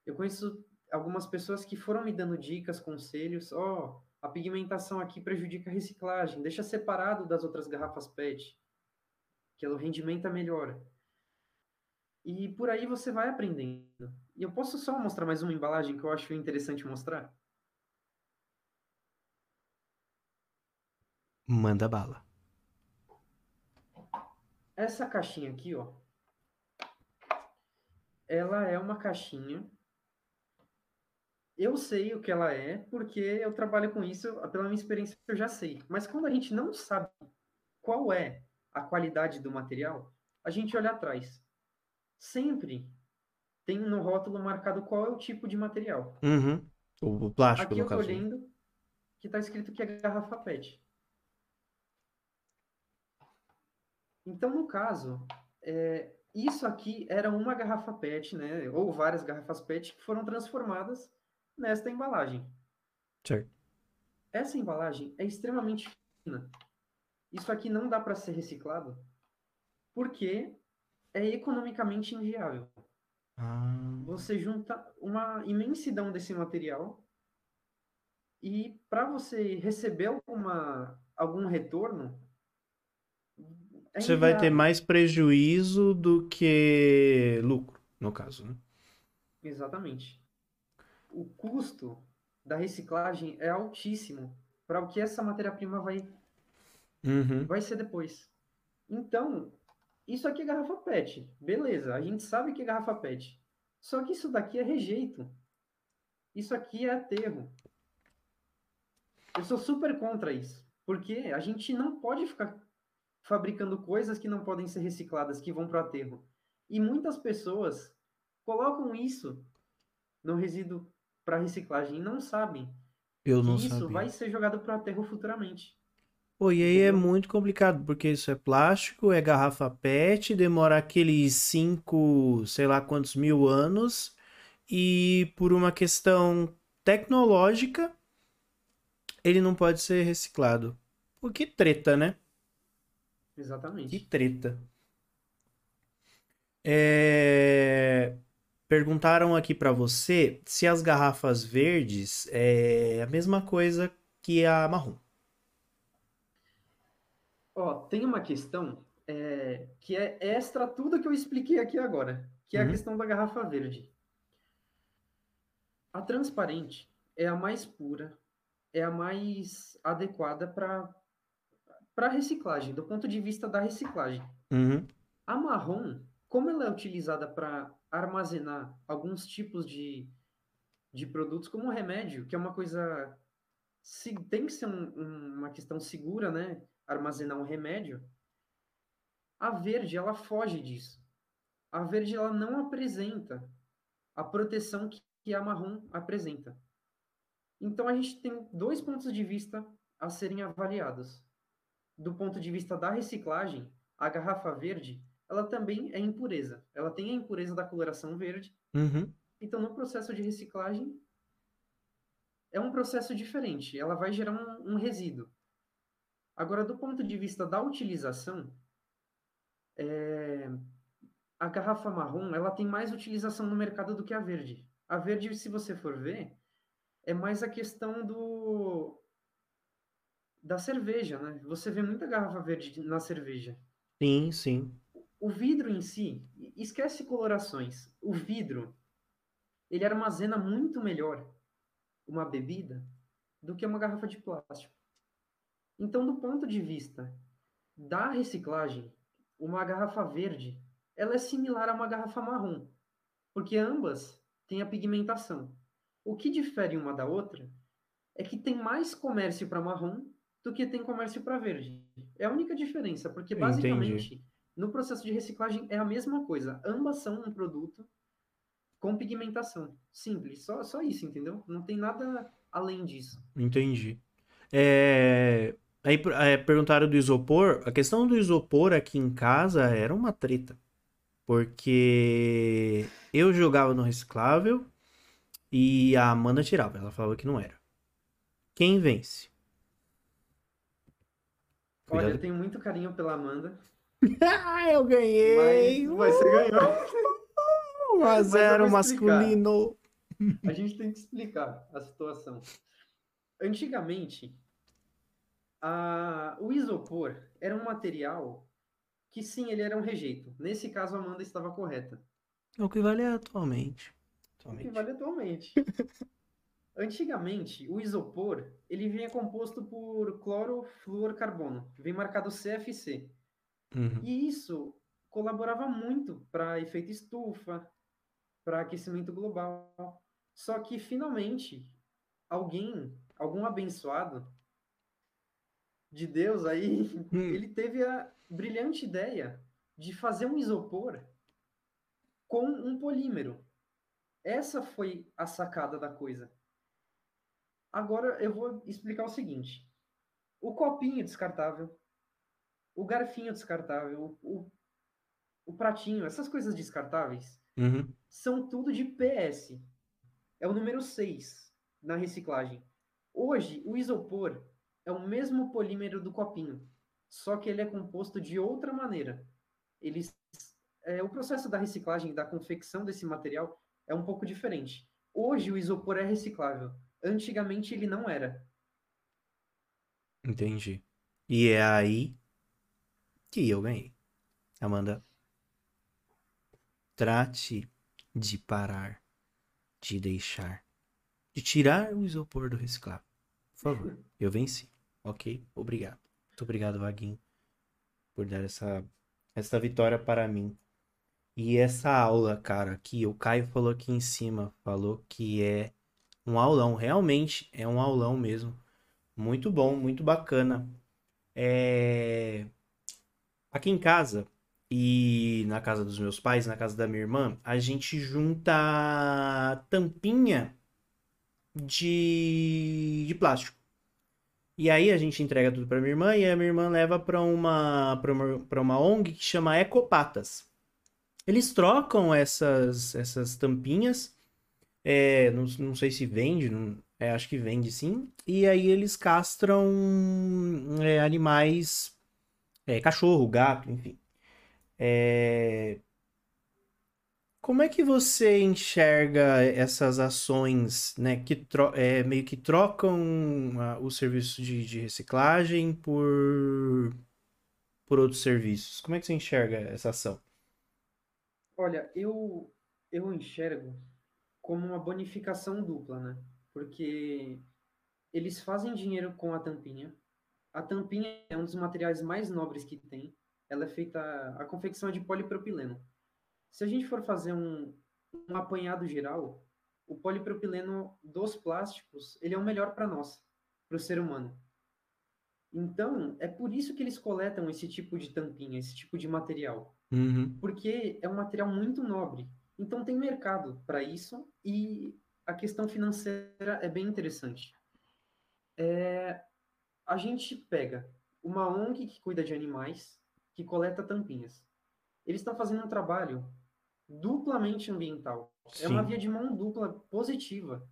Eu conheço algumas pessoas que foram me dando dicas, conselhos. Ó, a pigmentação aqui prejudica a reciclagem. Deixa separado das outras garrafas PET, que o rendimento é melhor. E por aí você vai aprendendo. E eu posso só mostrar mais uma embalagem que eu acho interessante mostrar? Manda bala. Essa caixinha aqui, ó. Ela é uma caixinha. Eu sei o que ela é, porque eu trabalho com isso, pela minha experiência eu já sei. Mas quando a gente não sabe qual é a qualidade do material, a gente olha atrás. Sempre tem no rótulo marcado qual é o tipo de material. Uhum. O, plástico, Aqui no eu tô caso. né? olhando que tá escrito que é garrafa PET. Então, no caso, é, isso aqui era uma garrafa PET, né? Ou várias garrafas PET que foram transformadas nesta embalagem. Certo. Essa embalagem é extremamente fina. Isso aqui não dá para ser reciclado porque é economicamente inviável. Ah, Você junta uma imensidão desse material E para você receber alguma, algum retorno, você vai ter mais prejuízo do que lucro, no caso, né? Exatamente. O custo da reciclagem é altíssimo para o que essa matéria-prima vai, uhum. vai ser depois. Então, isso aqui é garrafa PET. Beleza, a gente sabe que é garrafa PET. Só que isso daqui é rejeito. Isso aqui é aterro. Eu sou super contra isso. Porque a gente não pode ficar fabricando coisas que não podem ser recicladas, que vão para o aterro. E muitas pessoas colocam isso no resíduo para reciclagem e não sabem Eu não que isso sabia. vai ser jogado para o aterro futuramente. Pô, e aí é muito complicado, porque isso é plástico, é garrafa PET, demora aqueles 5, sei lá quantos mil anos, e por uma questão tecnológica, ele não pode ser reciclado. Pô, que treta, né? Exatamente. Que treta. É... Perguntaram aqui para você se as garrafas verdes é a mesma coisa que a marrom. Ó, tem uma questão é, que é extra tudo que eu expliquei aqui agora, que é uhum. a questão da garrafa verde. A transparente é a mais pura, é a mais adequada para para reciclagem, do ponto de vista da reciclagem. Uhum. A marrom, como ela é utilizada para armazenar alguns tipos de, de produtos, como remédio, que é uma coisa. Se, tem que ser um, um, uma questão segura, né? Armazenar um remédio. A verde, ela foge disso. A verde, ela não apresenta a proteção que, que a marrom apresenta. Então, a gente tem dois pontos de vista a serem avaliados do ponto de vista da reciclagem, a garrafa verde, ela também é impureza. Ela tem a impureza da coloração verde. Uhum. Então, no processo de reciclagem, é um processo diferente. Ela vai gerar um, um resíduo. Agora, do ponto de vista da utilização, é... a garrafa marrom ela tem mais utilização no mercado do que a verde. A verde, se você for ver, é mais a questão do da cerveja, né? Você vê muita garrafa verde na cerveja. Sim, sim. O vidro em si, esquece colorações. O vidro, ele armazena muito melhor uma bebida do que uma garrafa de plástico. Então, do ponto de vista da reciclagem, uma garrafa verde, ela é similar a uma garrafa marrom, porque ambas têm a pigmentação. O que difere uma da outra é que tem mais comércio para marrom do que tem comércio para verde. É a única diferença, porque basicamente Entendi. no processo de reciclagem é a mesma coisa. Ambas são um produto com pigmentação. Simples, só, só isso, entendeu? Não tem nada além disso. Entendi. É... Aí é, perguntaram do isopor. A questão do isopor aqui em casa era uma treta. Porque eu jogava no reciclável e a Amanda tirava. Ela falava que não era. Quem vence? Olha, eu tenho muito carinho pela Amanda. ah, eu ganhei! Mas, você ganhou. 1x0 masculino. A gente tem que explicar a situação. Antigamente, a... o isopor era um material que sim, ele era um rejeito. Nesse caso, a Amanda estava correta. É o que vale atualmente. atualmente. O que vale atualmente. Antigamente, o isopor ele vinha composto por clorofluorcarbono, vem marcado CFC. Uhum. E isso colaborava muito para efeito estufa, para aquecimento global. Só que finalmente alguém, algum abençoado de Deus aí, hum. ele teve a brilhante ideia de fazer um isopor com um polímero. Essa foi a sacada da coisa. Agora eu vou explicar o seguinte: o copinho descartável, o garfinho descartável, o, o pratinho, essas coisas descartáveis, uhum. são tudo de PS. É o número 6 na reciclagem. Hoje, o isopor é o mesmo polímero do copinho, só que ele é composto de outra maneira. Eles, é, o processo da reciclagem, da confecção desse material é um pouco diferente. Hoje, o isopor é reciclável Antigamente ele não era. Entendi. E é aí que eu ganhei. Amanda, trate de parar, de deixar, de tirar o isopor do reciclável. Por favor, eu venci. Ok? Obrigado. Muito obrigado, Vaguinho, por dar essa, essa vitória para mim. E essa aula, cara, que o Caio falou aqui em cima, falou que é um aulão. Realmente é um aulão mesmo. Muito bom, muito bacana. É... Aqui em casa e na casa dos meus pais, na casa da minha irmã, a gente junta tampinha de, de plástico. E aí a gente entrega tudo para minha irmã e a minha irmã leva para uma, pra uma, pra uma ONG que chama Ecopatas. Eles trocam essas, essas tampinhas. É, não, não sei se vende, não, é, acho que vende sim. E aí eles castram é, animais, é, cachorro, gato, enfim. É... Como é que você enxerga essas ações, né, que é, meio que trocam uh, o serviço de, de, reciclagem por, por outros serviços? Como é que você enxerga essa ação? Olha, eu, eu enxergo como uma bonificação dupla, né? Porque eles fazem dinheiro com a tampinha. A tampinha é um dos materiais mais nobres que tem. Ela é feita, a confecção é de polipropileno. Se a gente for fazer um, um apanhado geral, o polipropileno dos plásticos, ele é o melhor para nós, para o ser humano. Então, é por isso que eles coletam esse tipo de tampinha, esse tipo de material. Uhum. Porque é um material muito nobre. Então, tem mercado para isso e a questão financeira é bem interessante. É, a gente pega uma ONG que cuida de animais, que coleta tampinhas. Eles estão fazendo um trabalho duplamente ambiental. Sim. É uma via de mão dupla positiva.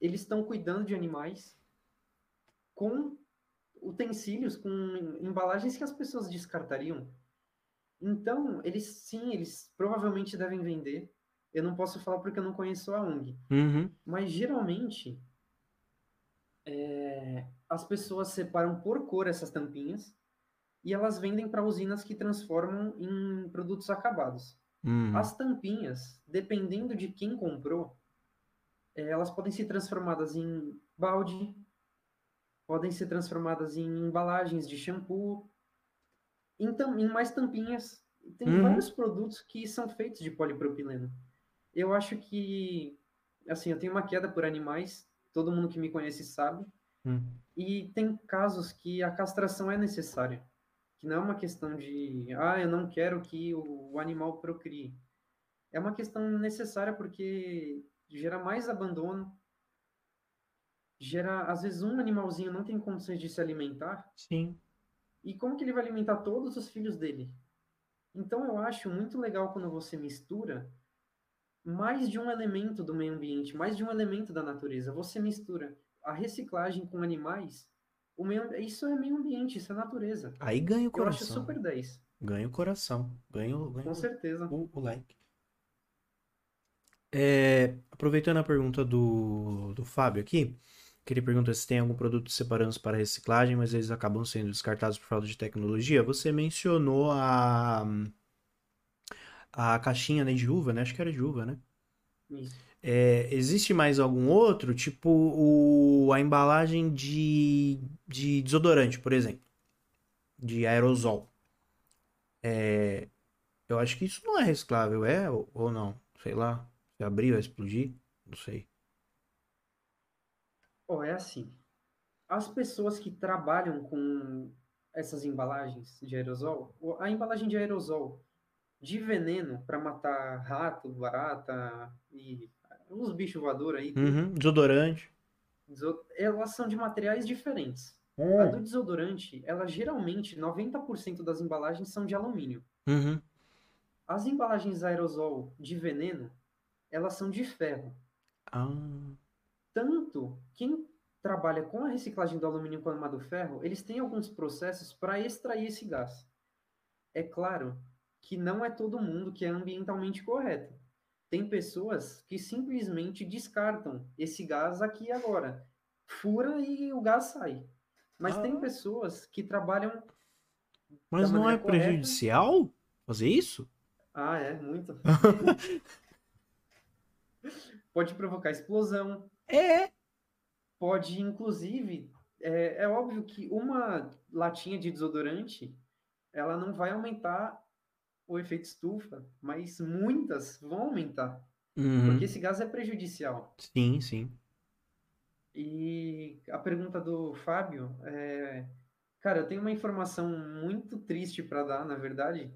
Eles estão cuidando de animais com utensílios, com embalagens que as pessoas descartariam. Então, eles sim, eles provavelmente devem vender. Eu não posso falar porque eu não conheço a ONG. Uhum. Mas geralmente é, as pessoas separam por cor essas tampinhas e elas vendem para usinas que transformam em produtos acabados. Uhum. As tampinhas, dependendo de quem comprou, é, elas podem ser transformadas em balde, podem ser transformadas em embalagens de shampoo, em, em mais tampinhas. Tem uhum. vários produtos que são feitos de polipropileno. Eu acho que, assim, eu tenho uma queda por animais, todo mundo que me conhece sabe. Uhum. E tem casos que a castração é necessária que não é uma questão de, ah, eu não quero que o, o animal procrie. É uma questão necessária porque gera mais abandono, gera, às vezes um animalzinho não tem condições de se alimentar. Sim. E como que ele vai alimentar todos os filhos dele? Então eu acho muito legal quando você mistura mais de um elemento do meio ambiente, mais de um elemento da natureza. Você mistura a reciclagem com animais o meio, isso é meio ambiente, isso é natureza. Aí ganha o coração. Eu acho super 10. Ganha o coração. Ganha, ganha Com certeza. O, o like. É, aproveitando a pergunta do, do Fábio aqui, que ele pergunta se tem algum produto separando para reciclagem, mas eles acabam sendo descartados por falta de tecnologia. Você mencionou a, a caixinha né, de uva, né? Acho que era de uva, né? É, existe mais algum outro? Tipo o, a embalagem de, de desodorante, por exemplo. De aerosol. É, eu acho que isso não é reciclável, é ou, ou não? Sei lá. Se abrir vai explodir? Não sei. Oh, é assim. As pessoas que trabalham com essas embalagens de aerosol, a embalagem de aerosol de veneno para matar rato, barata e uns bichos voadores aí. Uhum, desodorante. Elas são de materiais diferentes. Hum. A do desodorante, ela geralmente, 90% das embalagens são de alumínio. Uhum. As embalagens aerosol de veneno, elas são de ferro. Ah. Tanto quem trabalha com a reciclagem do alumínio com a do ferro, eles têm alguns processos para extrair esse gás. É claro que não é todo mundo que é ambientalmente correto. tem pessoas que simplesmente descartam esse gás aqui e agora. Fura e o gás sai. Mas Ah. tem pessoas que trabalham. Mas não é correta. prejudicial fazer isso? Ah, é, muito. Pode provocar explosão, É. pode, inclusive, é, é óbvio que uma latinha de desodorante, ela não vai aumentar o efeito estufa, mas muitas vão aumentar, Uhum. porque esse gás é prejudicial. Sim, sim. E a pergunta do Fábio é, cara, eu tenho uma informação muito triste para dar, na verdade,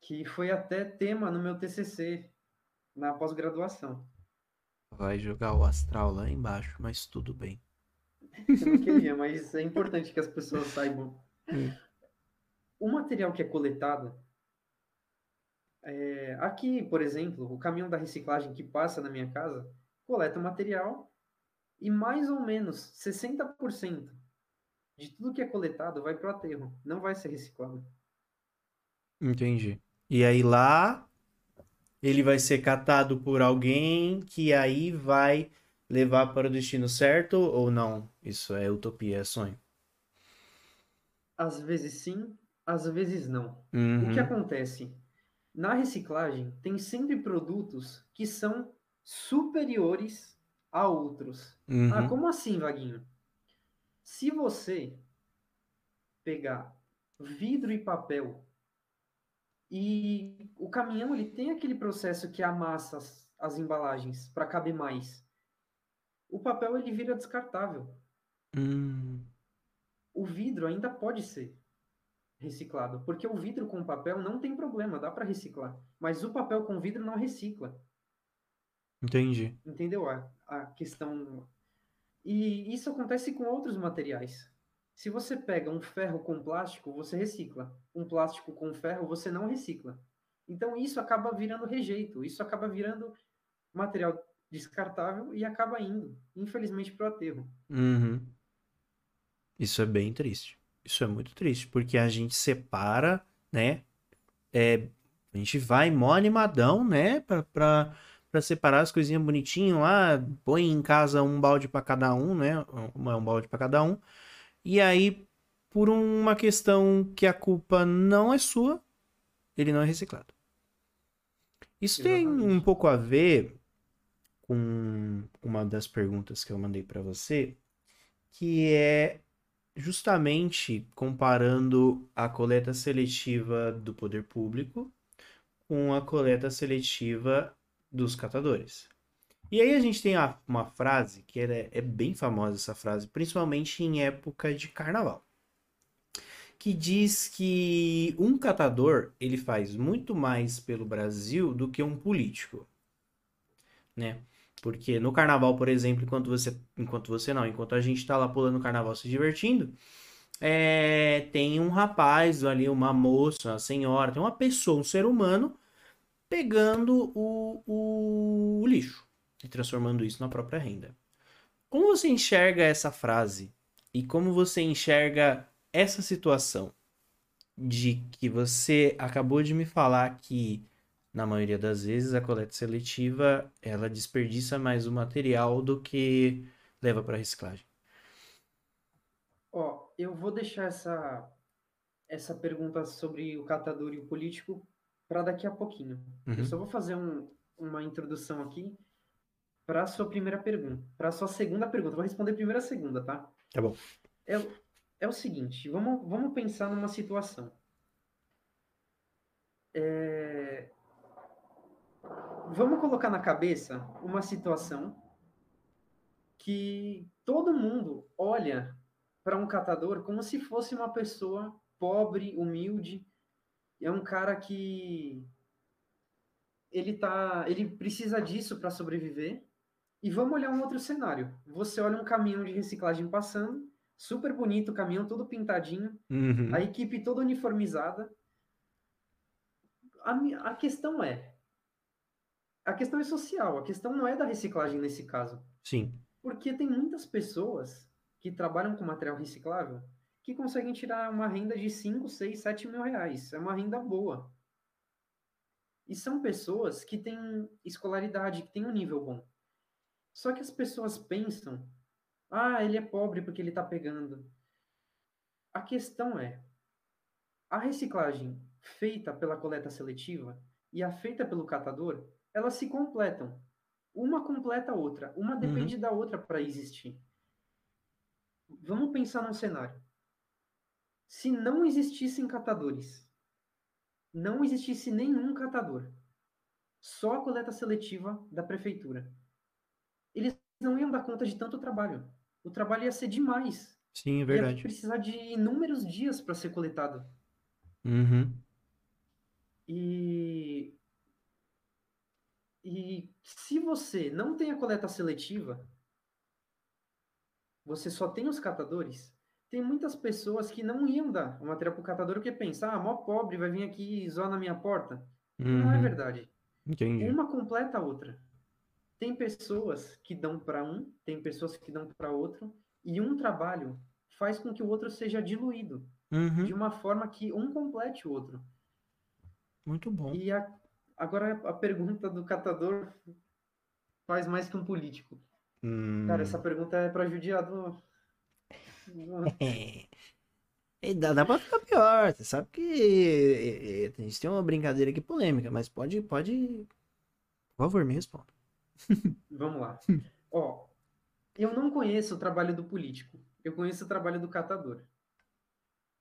que foi até tema no meu TCC na pós-graduação. Vai jogar o astral lá embaixo, mas tudo bem. Eu não queria, mas é importante que as pessoas saibam. Hum. O material que é coletado, é, aqui, por exemplo, o caminhão da reciclagem que passa na minha casa coleta material e mais ou menos 60% de tudo que é coletado vai para o aterro, não vai ser reciclado. Entendi. E aí lá ele vai ser catado por alguém que aí vai levar para o destino certo ou não? Isso é utopia, é sonho. Às vezes sim, às vezes não. O Uhum. que acontece? Na reciclagem, tem sempre produtos que são superiores a outros. Ah, Uhum. como assim, Vaguinho? Se você pegar vidro e papel e o caminhão ele tem aquele processo que amassa as, as embalagens para caber mais, o papel ele vira descartável. Hum. O vidro ainda pode ser reciclado, porque o vidro com papel não tem problema, dá para reciclar. Mas o papel com vidro não recicla. Entendi. Entendeu a, a questão? E isso acontece com outros materiais. Se você pega um ferro com plástico, você recicla. Um plástico com ferro, você não recicla. Então isso acaba virando rejeito, isso acaba virando material descartável e acaba indo, infelizmente, para o aterro. Uhum. Isso é bem triste. Isso é muito triste, porque a gente separa, né? É, a gente vai mó animadão, né? Pra separar as coisinhas bonitinho lá, põe em casa um balde pra cada um, né? Um, um balde pra cada um. E aí, por uma questão que a culpa não é sua, ele não é reciclado. Isso tem um Exatamente. pouco a ver com uma das perguntas que eu mandei pra você, que é justamente comparando a coleta seletiva do poder público com a coleta seletiva dos catadores. E aí a gente tem uma frase que é, é bem famosa essa frase, principalmente em época de carnaval, que diz que um catador ele faz muito mais pelo Brasil do que um político, né? Porque no carnaval, por exemplo, enquanto você, enquanto você não, enquanto a gente tá lá pulando o carnaval se divertindo, é, tem um rapaz ali, uma moça, uma senhora, tem uma pessoa, um ser humano pegando o, o lixo e transformando isso na própria renda. Como você enxerga essa frase e como você enxerga essa situação de que você acabou de me falar que na maioria das vezes a coleta seletiva ela desperdiça mais o material do que leva para reciclagem. Ó, eu vou deixar essa, essa pergunta sobre o catador e o político para daqui a pouquinho. Uhum. Eu só vou fazer um, uma introdução aqui para a sua primeira pergunta. Para a sua segunda pergunta. Vou responder primeiro a segunda, tá? Tá bom. É, o- é o seguinte, vamos, vamos pensar numa situação. É, Vamos colocar na cabeça uma situação que todo mundo olha para um catador como se fosse uma pessoa pobre, humilde, é um cara que ele tá, ele precisa disso para sobreviver. E vamos olhar um outro cenário. Você olha um caminhão de reciclagem passando, super bonito, o caminhão todo pintadinho, Uhum. a equipe toda uniformizada. A, a questão é, a questão é social, a questão não é da reciclagem nesse caso. Sim. Porque tem muitas pessoas que trabalham com material reciclável que conseguem tirar uma renda de 5, 6, 7 mil reais. É uma renda boa. E são pessoas que têm escolaridade, que têm um nível bom. Só que as pessoas pensam, ah, ele é pobre porque ele está pegando. A questão é, a reciclagem feita pela coleta seletiva e a feita pelo catador, elas se completam. Uma completa a outra. Uma Uhum. depende da outra para existir. Vamos pensar num cenário. Se não existissem catadores, não existisse nenhum catador, só a coleta seletiva da prefeitura, eles não iam dar conta de tanto trabalho. O trabalho ia ser demais. Sim, é Ia verdade. precisar de inúmeros dias para ser coletado. Uhum. E e se você não tem a coleta seletiva, você só tem os catadores, tem muitas pessoas que não iam dar o material para o catador porque pensam, ah, mó pobre vai vir aqui zoar na minha porta. Não é Uhum. verdade. Entendi. Uma completa a outra. Tem pessoas que dão para um, tem pessoas que dão para outro, e um trabalho faz com que o outro seja diluído, Uhum. de uma forma que um complete o outro. Muito bom. E a- agora a pergunta do catador faz mais que um político. Cara, Hum. essa pergunta é para judiado. É. E dá, dá pra ficar pior. Você sabe que é, é, a gente tem uma brincadeira aqui polêmica, mas pode, pode. Por favor, me responda. Vamos lá. Ó, eu não conheço o trabalho do político. Eu conheço o trabalho do catador.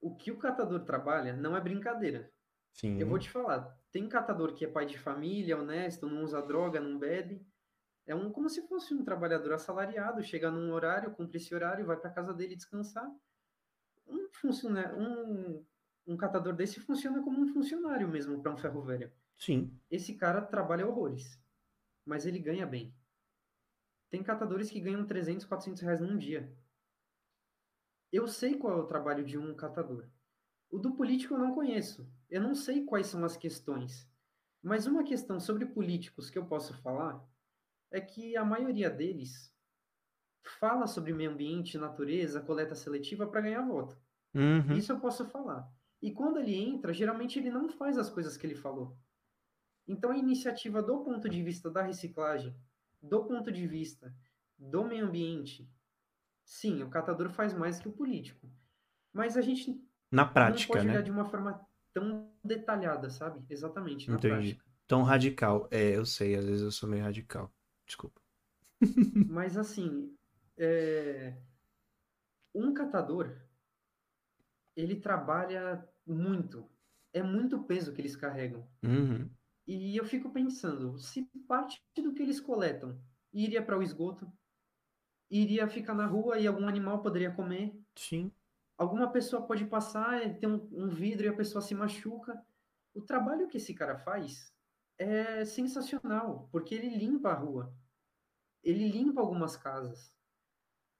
O que o catador trabalha não é brincadeira. Sim. Eu vou te falar, tem catador que é pai de família, honesto, não usa droga, não bebe. É um como se fosse um trabalhador assalariado, chega num horário, cumpre esse horário, vai para casa dele descansar. Um, funciona, um, um catador desse funciona como um funcionário mesmo para um ferro velho. Sim. Esse cara trabalha horrores, mas ele ganha bem. Tem catadores que ganham 300, 400 reais num dia. Eu sei qual é o trabalho de um catador. O do político eu não conheço. Eu não sei quais são as questões. Mas uma questão sobre políticos que eu posso falar é que a maioria deles fala sobre meio ambiente, natureza, coleta seletiva para ganhar voto. Uhum. Isso eu posso falar. E quando ele entra, geralmente ele não faz as coisas que ele falou. Então a iniciativa do ponto de vista da reciclagem, do ponto de vista do meio ambiente, sim, o catador faz mais que o político. Mas a gente Na não prática, pode olhar né? de uma forma tão detalhada, sabe? Exatamente, na Entendi. prática. Tão radical. É, eu sei, às vezes eu sou meio radical. Desculpa. Mas assim, é, um catador, ele trabalha muito. É muito peso que eles carregam. Uhum. E eu fico pensando, se parte do que eles coletam iria para o esgoto, iria ficar na rua e algum animal poderia comer, Sim. alguma pessoa pode passar, e tem um, um vidro e a pessoa se machuca. O trabalho que esse cara faz é sensacional, porque ele limpa a rua, ele limpa algumas casas,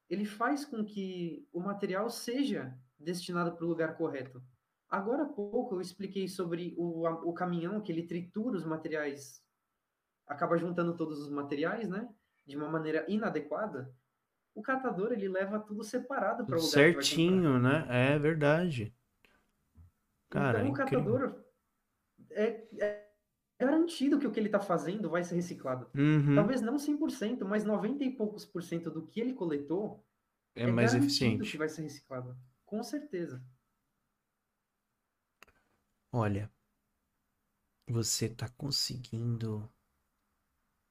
ele faz com que o material seja destinado para o lugar correto. Agora há pouco eu expliquei sobre o, o caminhão que ele tritura os materiais, acaba juntando todos os materiais, né? De uma maneira inadequada. O catador ele leva tudo separado para o lugar certinho, né? É verdade. Cara, então o incrível. catador é, é garantido que o que ele está fazendo vai ser reciclado. Uhum. Talvez não 100%, mas 90 e poucos por cento do que ele coletou É mais garantido eficiente. que vai ser reciclado. Com certeza. Olha, você tá conseguindo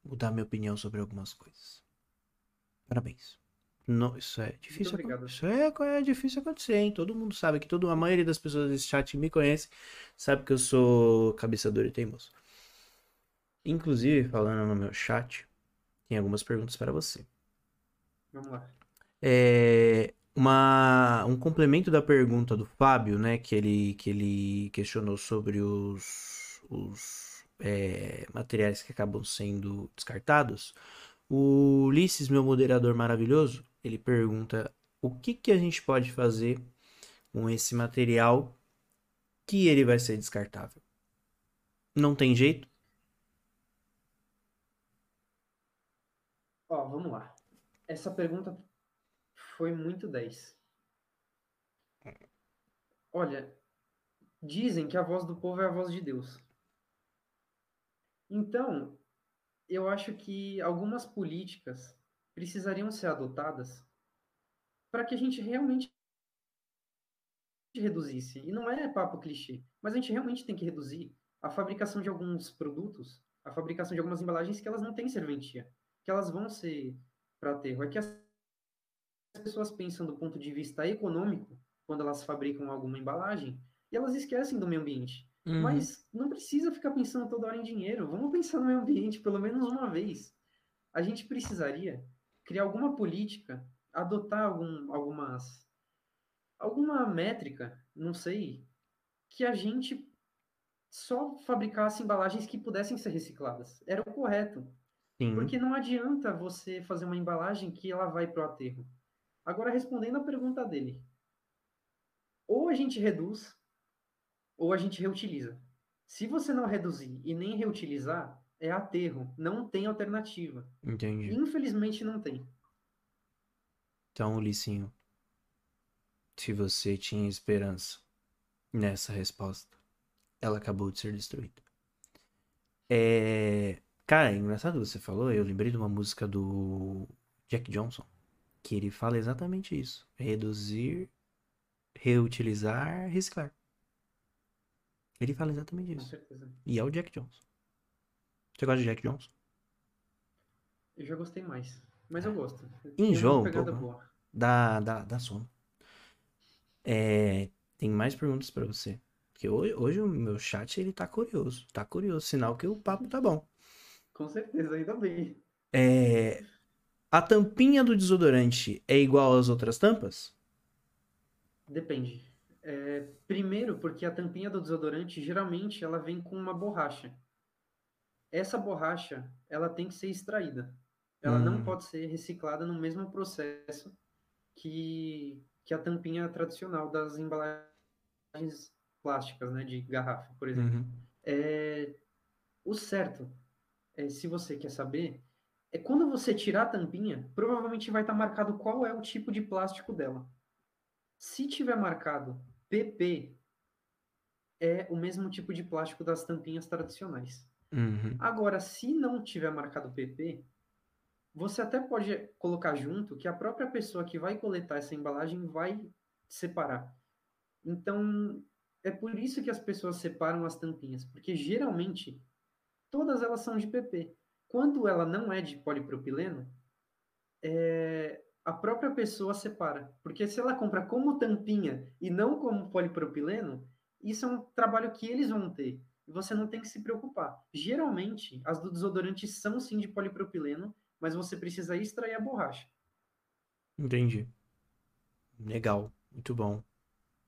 mudar minha opinião sobre algumas coisas. Parabéns. Não, isso é difícil. Isso é, é difícil acontecer, hein? Todo mundo sabe que todo, a maioria das pessoas desse chat me conhece, sabe que eu sou cabeçador e teimoso. Inclusive, falando no meu chat, tem algumas perguntas para você. Vamos lá. É, uma, um complemento da pergunta do Fábio, né, que ele, que ele questionou sobre os, os é, materiais que acabam sendo descartados. O Ulisses, meu moderador maravilhoso, ele pergunta o que que a gente pode fazer com esse material que ele vai ser descartável. Não tem jeito? Ó, vamos lá. Essa pergunta foi muito 10. Olha, dizem que a voz do povo é a voz de Deus. Então, eu acho que algumas políticas precisariam ser adotadas para que a gente realmente reduzisse. E não é papo clichê, mas a gente realmente tem que reduzir a fabricação de alguns produtos, a fabricação de algumas embalagens que elas não têm serventia, que elas vão ser para aterro. É que as pessoas pensam do ponto de vista econômico quando elas fabricam alguma embalagem e elas esquecem do meio ambiente. Uhum. Mas não precisa ficar pensando toda hora em dinheiro. Vamos pensar no meio ambiente pelo menos uma vez. A gente precisaria criar alguma política, adotar algum, algumas alguma métrica, não sei, que a gente só fabricasse embalagens que pudessem ser recicladas. Era o correto. Sim. Porque não adianta você fazer uma embalagem que ela vai para o aterro. Agora, respondendo a pergunta dele, ou a gente reduz, ou a gente reutiliza. Se você não reduzir e nem reutilizar, é aterro. Não tem alternativa. Entendi. Infelizmente não tem. Então, Licinho, se você tinha esperança nessa resposta, ela acabou de ser destruída. É... Cara, é engraçado você falou, eu lembrei de uma música do Jack Johnson, que ele fala exatamente isso. Reduzir, reutilizar, reciclar. Ele fala exatamente isso. Com certeza. E é o Jack Johnson. Você gosta de Jack Johnson? Eu já gostei mais. Mas eu gosto. Enjoa um pouco. Dá, dá, dá sono. É, tem mais perguntas para você. Porque hoje, hoje o meu chat ele tá curioso. Tá curioso. Sinal que o papo tá bom. Com certeza, ainda bem. É, a tampinha do desodorante é igual às outras tampas? Depende. É, primeiro, porque a tampinha do desodorante geralmente ela vem com uma borracha. Essa borracha ela tem que ser extraída. Ela hum. não pode ser reciclada no mesmo processo que, que a tampinha tradicional das embalagens plásticas, né, de garrafa, por exemplo. Uhum. É, o certo, é, se você quer saber, é quando você tirar a tampinha, provavelmente vai estar marcado qual é o tipo de plástico dela. Se tiver marcado PP, é o mesmo tipo de plástico das tampinhas tradicionais. Uhum. Agora, se não tiver marcado PP, você até pode colocar junto que a própria pessoa que vai coletar essa embalagem vai separar. Então, é por isso que as pessoas separam as tampinhas, porque geralmente todas elas são de PP. Quando ela não é de polipropileno, é, a própria pessoa separa. Porque se ela compra como tampinha e não como polipropileno, isso é um trabalho que eles vão ter. E você não tem que se preocupar. Geralmente, as do desodorante são sim de polipropileno, mas você precisa extrair a borracha. Entendi. Legal, muito bom.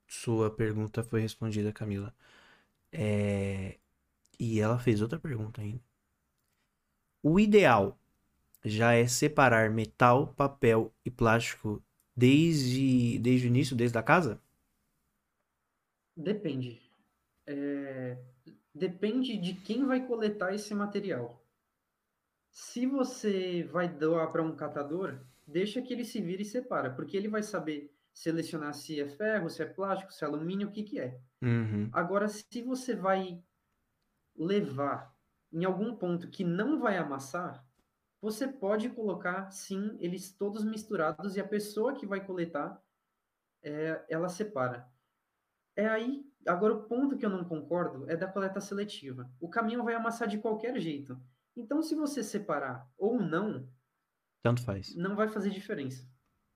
Sua pergunta foi respondida, Camila. É... E ela fez outra pergunta ainda. O ideal já é separar metal, papel e plástico desde, desde o início, desde a casa? Depende. É... Depende de quem vai coletar esse material. Se você vai doar para um catador, deixa que ele se vire e separa, porque ele vai saber selecionar se é ferro, se é plástico, se é alumínio, o que, que é. Uhum. Agora, se você vai levar em algum ponto que não vai amassar, você pode colocar, sim, eles todos misturados e a pessoa que vai coletar, é, ela separa. É aí, agora o ponto que eu não concordo é da coleta seletiva. O caminhão vai amassar de qualquer jeito. Então, se você separar ou não, tanto faz. Não vai fazer diferença.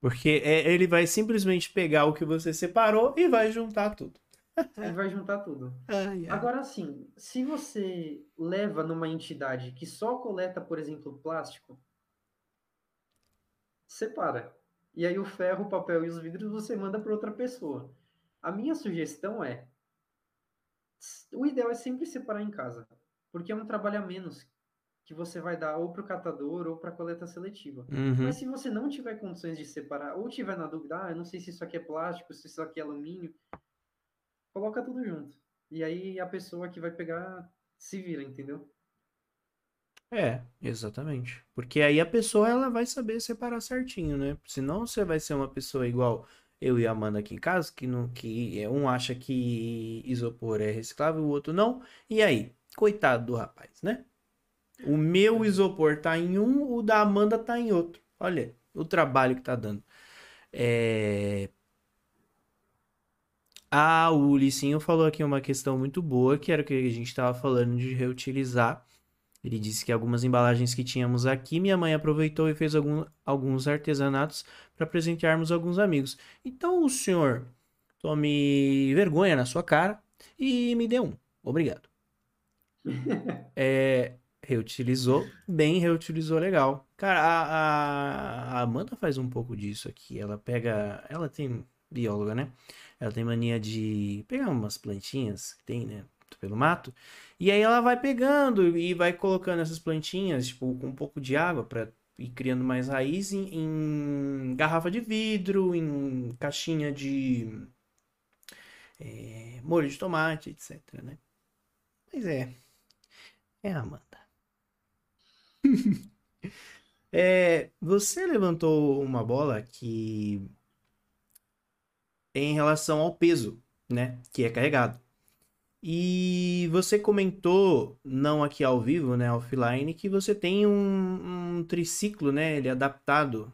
Porque é, ele vai simplesmente pegar o que você separou e vai juntar tudo. Ele vai juntar tudo. Ai, ai. Agora, assim, se você leva numa entidade que só coleta, por exemplo, plástico, separa. E aí o ferro, o papel e os vidros você manda para outra pessoa. A minha sugestão é: o ideal é sempre separar em casa, porque é um trabalho a menos que você vai dar ou para o catador ou para a coleta seletiva. Uhum. Mas se você não tiver condições de separar, ou tiver na dúvida, ah, eu não sei se isso aqui é plástico, se isso aqui é alumínio, coloca tudo junto. E aí a pessoa que vai pegar se vira, entendeu? É, exatamente. Porque aí a pessoa ela vai saber separar certinho, né? Senão você vai ser uma pessoa igual eu e a Amanda aqui em casa, que, não, que um acha que isopor é reciclável, o outro não. E aí? Coitado do rapaz, né? O meu isopor tá em um, o da Amanda tá em outro. Olha o trabalho que tá dando. É... Ah, o Licinho falou aqui uma questão muito boa, que era o que a gente estava falando de reutilizar. Ele disse que algumas embalagens que tínhamos aqui, minha mãe aproveitou e fez algum, alguns artesanatos para presentearmos alguns amigos. Então o senhor tome vergonha na sua cara e me dê um. Obrigado. é, reutilizou, bem reutilizou legal. Cara, a, a, Amanda faz um pouco disso aqui. Ela pega. Ela tem bióloga, né? Ela tem mania de pegar umas plantinhas que tem, né? pelo mato. E aí ela vai pegando e vai colocando essas plantinhas, tipo, com um pouco de água para ir criando mais raiz em, em, garrafa de vidro, em caixinha de é, molho de tomate, etc, né? Mas é. É a Amanda. é, você levantou uma bola que em relação ao peso, né, que é carregado. E você comentou, não aqui ao vivo, né, offline, que você tem um, um triciclo, né, ele adaptado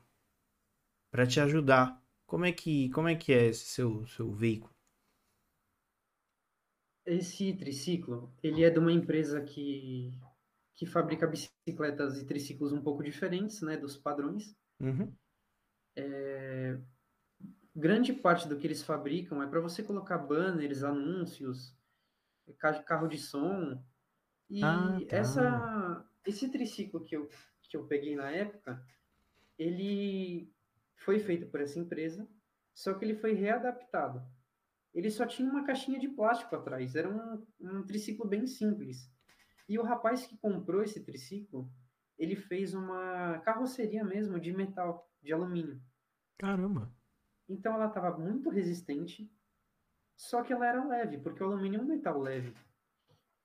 para te ajudar. Como é que, como é que é esse seu, seu veículo? Esse triciclo, ele é de uma empresa que, que fabrica bicicletas e triciclos um pouco diferentes, né, dos padrões. Uhum. É, grande parte do que eles fabricam é para você colocar banners, anúncios, carro de som. E ah, tá. essa, esse triciclo que eu, que eu peguei na época, ele foi feito por essa empresa, só que ele foi readaptado. Ele só tinha uma caixinha de plástico atrás, era um, um triciclo bem simples. E o rapaz que comprou esse triciclo, ele fez uma carroceria mesmo de metal, de alumínio. Caramba! Então ela estava muito resistente, só que ela era leve, porque o alumínio é um metal leve.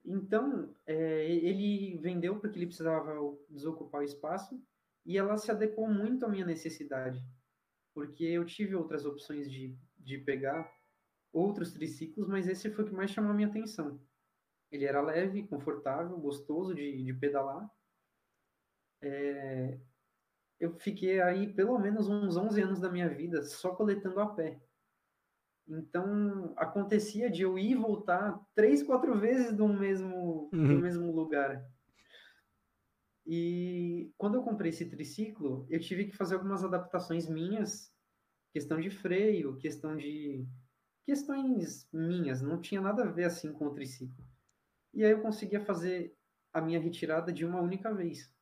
Então, é, ele vendeu porque ele precisava desocupar o espaço e ela se adequou muito à minha necessidade, porque eu tive outras opções de, de pegar outros triciclos, mas esse foi o que mais chamou a minha atenção. Ele era leve, confortável, gostoso de, de pedalar. É, eu fiquei aí pelo menos uns 11 anos da minha vida só coletando a pé. Então, acontecia de eu ir e voltar três, quatro vezes do mesmo, uhum. do mesmo lugar. E quando eu comprei esse triciclo, eu tive que fazer algumas adaptações minhas, questão de freio, questão de questões minhas, não tinha nada a ver assim com o triciclo. E aí eu conseguia fazer a minha retirada de uma única vez.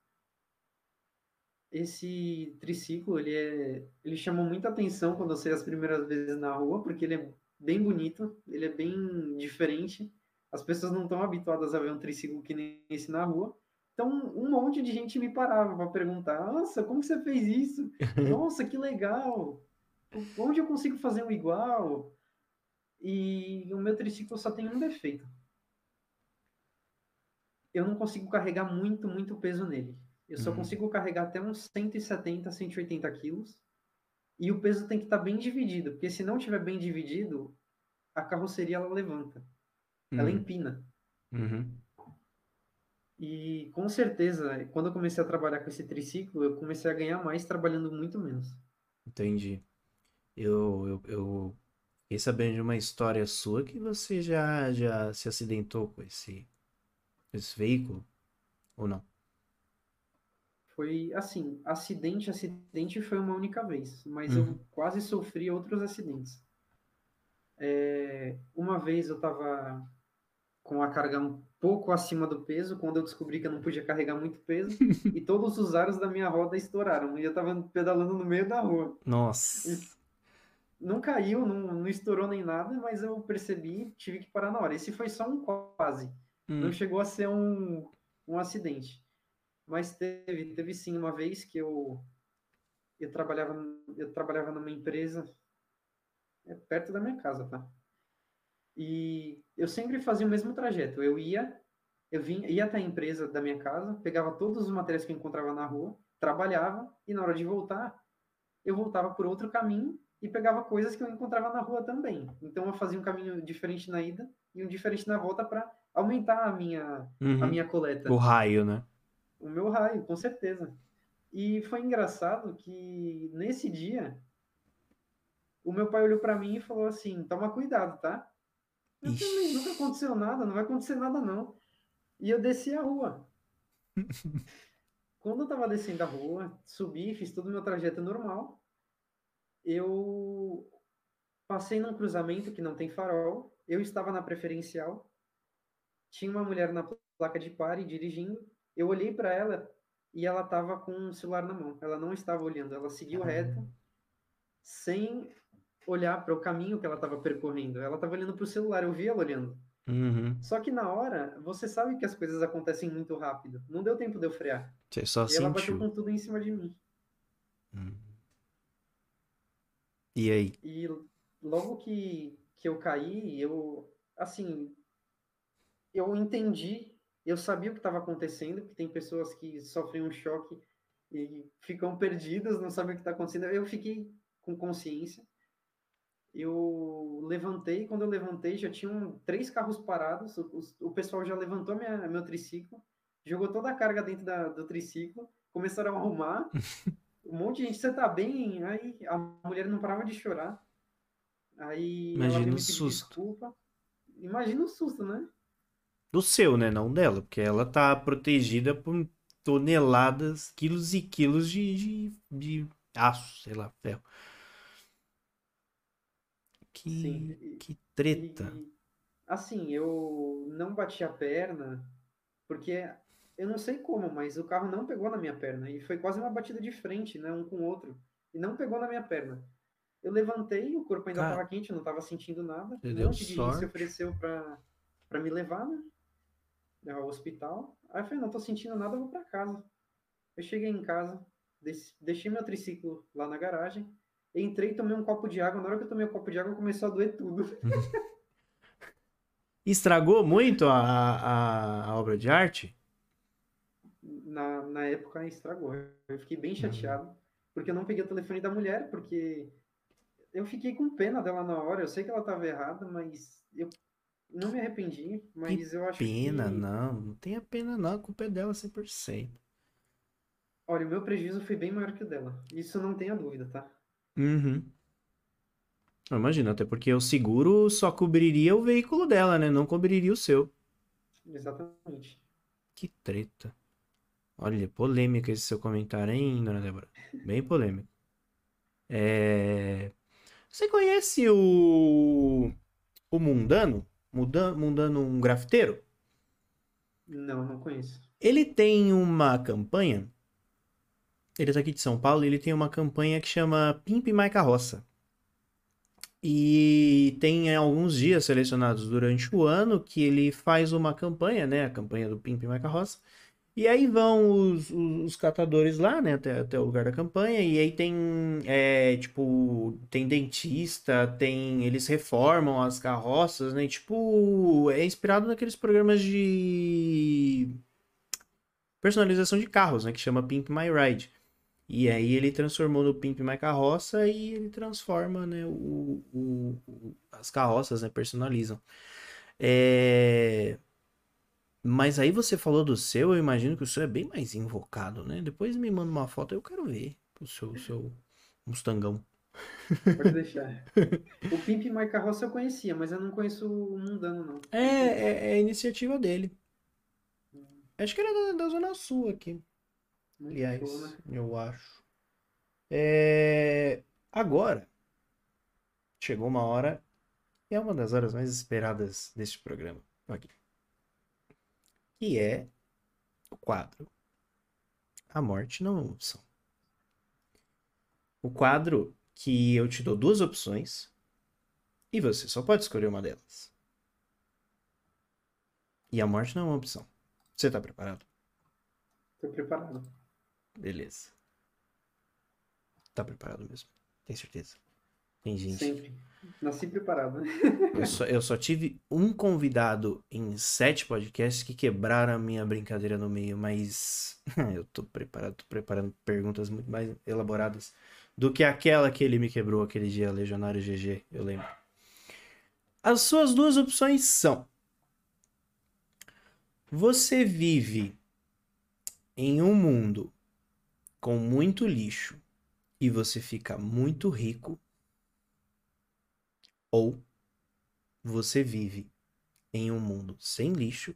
Esse triciclo, ele é, ele chamou muita atenção quando eu saí as primeiras vezes na rua, porque ele é bem bonito, ele é bem diferente. As pessoas não estão habituadas a ver um triciclo que nem esse na rua. Então, um monte de gente me parava para perguntar: Nossa, como você fez isso? Nossa, que legal! Onde eu consigo fazer um igual? E o meu triciclo só tem um defeito. Eu não consigo carregar muito, muito peso nele. Eu só uhum. consigo carregar até uns 170, 180 quilos. E o peso tem que estar tá bem dividido, porque se não estiver bem dividido, a carroceria ela levanta. Uhum. Ela empina. Uhum. E com certeza, quando eu comecei a trabalhar com esse triciclo, eu comecei a ganhar mais trabalhando muito menos. Entendi. Eu, eu, eu fiquei sabendo de uma história sua que você já, já se acidentou com esse, esse veículo, ou não? Foi assim, acidente, acidente foi uma única vez, mas uhum. eu quase sofri outros acidentes. É, uma vez eu estava com a carga um pouco acima do peso, quando eu descobri que eu não podia carregar muito peso, e todos os aros da minha roda estouraram, e eu estava pedalando no meio da rua. Nossa! E não caiu, não, não estourou nem nada, mas eu percebi, tive que parar na hora. Esse foi só um quase, hum. não chegou a ser um, um acidente. Mas teve, teve sim uma vez que eu eu trabalhava eu trabalhava numa empresa é perto da minha casa, tá? E eu sempre fazia o mesmo trajeto. Eu ia, eu vinha, ia até a empresa da minha casa, pegava todos os materiais que eu encontrava na rua, trabalhava e na hora de voltar, eu voltava por outro caminho e pegava coisas que eu encontrava na rua também. Então eu fazia um caminho diferente na ida e um diferente na volta para aumentar a minha uhum. a minha coleta. O raio, né? O meu raio, com certeza. E foi engraçado que nesse dia o meu pai olhou para mim e falou assim: "Toma cuidado, tá?" Eu falei, nunca aconteceu nada, não vai acontecer nada não. E eu desci a rua. Quando eu tava descendo a rua, subi, fiz todo o meu trajeto normal. Eu passei num cruzamento que não tem farol. Eu estava na preferencial. Tinha uma mulher na placa de pare dirigindo. Eu olhei para ela e ela estava com o um celular na mão. Ela não estava olhando, ela seguiu reto, sem olhar para o caminho que ela estava percorrendo. Ela estava olhando para o celular, eu vi ela olhando. Uhum. Só que na hora, você sabe que as coisas acontecem muito rápido. Não deu tempo de eu frear. Você só e sentiu. ela bateu com tudo em cima de mim. Hum. E aí? E logo que, que eu caí, eu, assim, eu entendi, eu sabia o que estava acontecendo, porque tem pessoas que sofrem um choque e ficam perdidas, não sabem o que está acontecendo. Eu fiquei com consciência. Eu levantei, quando eu levantei, já tinham três carros parados, o, o pessoal já levantou minha, meu triciclo, jogou toda a carga dentro da, do triciclo, começaram a arrumar. um monte de gente, você tá bem? Aí a mulher não parava de chorar. Aí Imagina ela o susto. desculpa. Imagina o susto, né? Do seu, né? Não dela, porque ela tá protegida por toneladas, quilos e quilos de, de, de aço, sei lá, ferro. Que, Sim. que treta. E, assim, eu não bati a perna, porque eu não sei como, mas o carro não pegou na minha perna. E foi quase uma batida de frente, né? Um com o outro. E não pegou na minha perna. Eu levantei, o corpo ainda estava quente, eu não estava sentindo nada. você Um monte de gente se ofereceu para me levar, né? Ao hospital. Aí eu falei, não tô sentindo nada, eu vou para casa. Eu cheguei em casa, deixei meu triciclo lá na garagem, entrei, tomei um copo de água. Na hora que eu tomei o copo de água, começou a doer tudo. Estragou muito a, a, a obra de arte? na, na época estragou. Eu fiquei Uhum. bem chateado, porque eu não peguei o telefone da mulher, porque eu fiquei com pena dela na hora. Eu sei que ela estava errada, mas eu não me arrependi. Mas eu acho Pena, que. não. Não tenha pena, não. A culpa é dela 100%. Olha, o meu prejuízo foi bem maior que o dela. Isso não tenha dúvida, tá? Uhum. Eu Imagino, até porque o seguro só cobriria o veículo dela, né? Não cobriria o seu. Exatamente. Que treta. Olha, polêmica esse seu comentário, hein, dona Débora? Bem polêmico. É... Você conhece o... o Mundano? Muda- Mundano, um grafiteiro? Não, não conheço. Ele tem uma campanha. Ele é daqui de São Paulo. Ele tem uma campanha que chama Pimp My Carroça. E tem alguns dias selecionados durante o ano que ele faz uma campanha, né? A campanha do Pimp My Carroça. E aí vão os, os, os catadores lá, né? Até, até o lugar da campanha. E aí tem, é, tipo, tem dentista, tem... Eles reformam as carroças, né? Tipo, é inspirado naqueles programas de personalização de carros, né? Que chama Pimp My Ride. E aí ele transformou no Pimp My Carroça e ele transforma, né? O, o- o- as carroças, né? Personalizam. É... Mas aí você falou do seu, eu imagino que o seu é bem mais invocado, né? Depois me manda uma foto, eu quero ver o seu, o seu Mustangão. Pode deixar. o Pimp My Carroça eu conhecia, mas eu não conheço o Mundano, não. É, é, é a iniciativa dele. Acho que era da, da Zona Sul aqui. Muito Aliás, boa, né? eu acho. É... Agora, chegou uma hora, e é uma das horas mais esperadas deste programa aqui. Que é o quadro A Morte Não é uma Opção. O quadro que eu te dou duas opções e você só pode escolher uma delas. E a morte não é uma opção. Você tá preparado? Tô preparado. Beleza. Tá preparado mesmo? Tem certeza? Tem gente. Sempre. Nasci preparado? Eu só, eu só tive um convidado em sete podcasts que quebraram a minha brincadeira no meio, mas eu tô preparado, tô preparando perguntas muito mais elaboradas do que aquela que ele me quebrou aquele dia, Legionário GG, eu lembro. As suas duas opções são: você vive em um mundo com muito lixo e você fica muito rico, ou você vive em um mundo sem lixo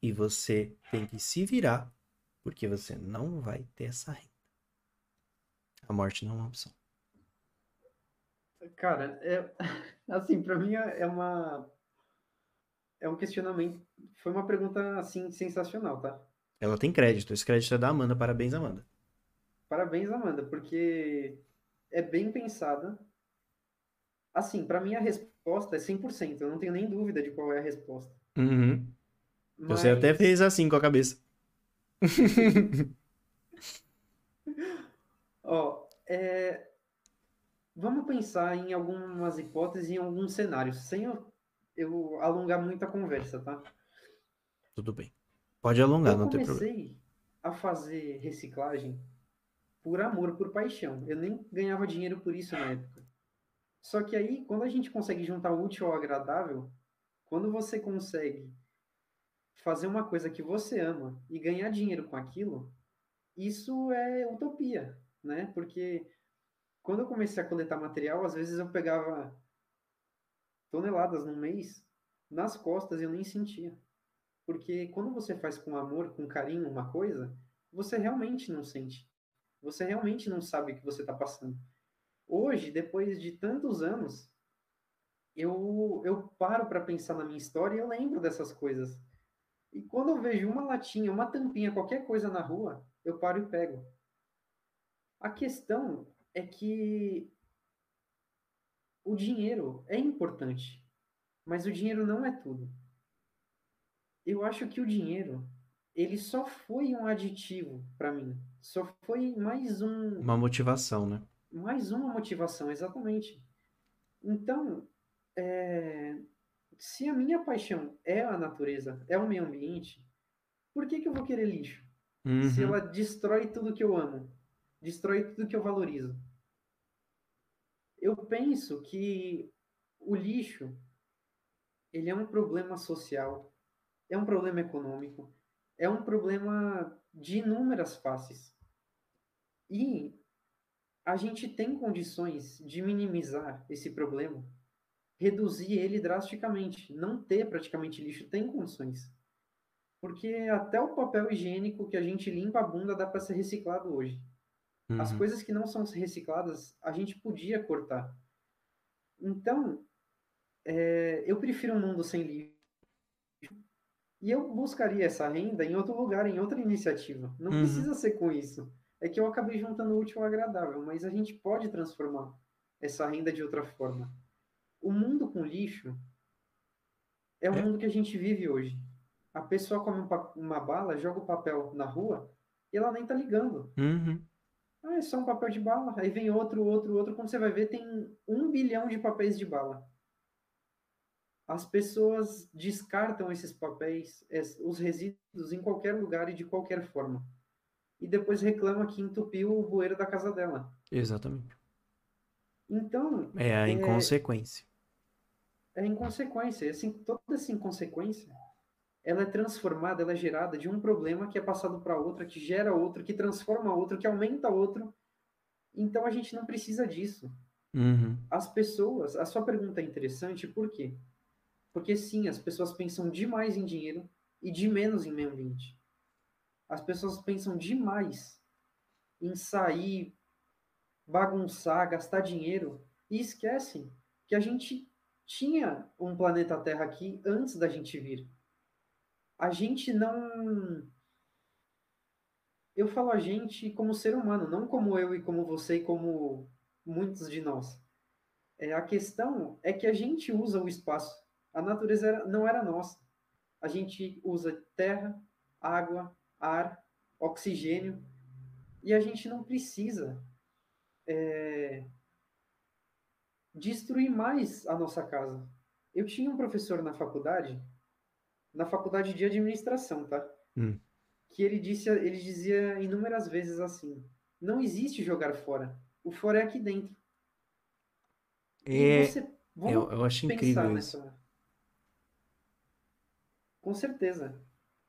e você tem que se virar porque você não vai ter essa renda. A morte não é uma opção. Cara, é, assim, para mim é, é uma é um questionamento, foi uma pergunta assim sensacional, tá? Ela tem crédito, esse crédito é da Amanda, parabéns Amanda. Parabéns Amanda, porque é bem pensada. Assim, para mim a resposta é 100%, eu não tenho nem dúvida de qual é a resposta. Uhum. Mas... Você até fez assim com a cabeça. Ó, é, Vamos pensar em algumas hipóteses, em alguns cenários, sem eu, eu alongar muito a conversa, tá? Tudo bem. Pode alongar, eu não tem problema. Eu comecei a fazer reciclagem por amor, por paixão. Eu nem ganhava dinheiro por isso na época. Só que aí, quando a gente consegue juntar o útil ao agradável, quando você consegue fazer uma coisa que você ama e ganhar dinheiro com aquilo, isso é utopia, né? Porque quando eu comecei a coletar material, às vezes eu pegava toneladas no mês nas costas e eu nem sentia. Porque quando você faz com amor, com carinho uma coisa, você realmente não sente. Você realmente não sabe o que você está passando. Hoje, depois de tantos anos, eu, eu paro para pensar na minha história e eu lembro dessas coisas. E quando eu vejo uma latinha, uma tampinha, qualquer coisa na rua, eu paro e pego. A questão é que o dinheiro é importante, mas o dinheiro não é tudo. Eu acho que o dinheiro ele só foi um aditivo para mim, só foi mais um uma motivação, né? Mais uma motivação, exatamente. Então, é... se a minha paixão é a natureza, é o meio ambiente, por que, que eu vou querer lixo? Uhum. Se ela destrói tudo que eu amo, destrói tudo que eu valorizo eu penso que o lixo ele é um problema social, é um problema econômico, é um problema de inúmeras faces. E a gente tem condições de minimizar esse problema, reduzir ele drasticamente. Não ter praticamente lixo tem condições. Porque até o papel higiênico que a gente limpa a bunda dá para ser reciclado hoje. Uhum. As coisas que não são recicladas, a gente podia cortar. Então, é, eu prefiro um mundo sem lixo. E eu buscaria essa renda em outro lugar, em outra iniciativa. Não uhum. precisa ser com isso. É que eu acabei juntando o útil ao agradável, mas a gente pode transformar essa renda de outra forma. O mundo com lixo é o é. mundo que a gente vive hoje. A pessoa come uma bala, joga o papel na rua e ela nem tá ligando. Uhum. Ah, é só um papel de bala. Aí vem outro, outro, outro. Quando você vai ver, tem um bilhão de papéis de bala. As pessoas descartam esses papéis, os resíduos, em qualquer lugar e de qualquer forma. E depois reclama que entupiu o bueiro da casa dela. Exatamente. Então. É a inconsequência. É, é a inconsequência. Assim, toda essa inconsequência ela é transformada, ela é gerada de um problema que é passado para outro, que gera outro, que transforma outro, que aumenta outro. Então a gente não precisa disso. Uhum. As pessoas, a sua pergunta é interessante, por quê? Porque sim, as pessoas pensam demais em dinheiro e de menos em meio ambiente. As pessoas pensam demais em sair, bagunçar, gastar dinheiro e esquecem que a gente tinha um planeta Terra aqui antes da gente vir a gente não. Eu falo a gente como ser humano, não como eu e como você e como muitos de nós. É, a questão é que a gente usa o espaço. A natureza era, não era nossa. A gente usa terra, água, ar, oxigênio, e a gente não precisa é, destruir mais a nossa casa. Eu tinha um professor na faculdade na faculdade de administração, tá? Hum. Que ele disse, ele dizia inúmeras vezes assim: não existe jogar fora. O fora é aqui dentro. É, você, eu, eu acho incrível nessa... isso. Com certeza.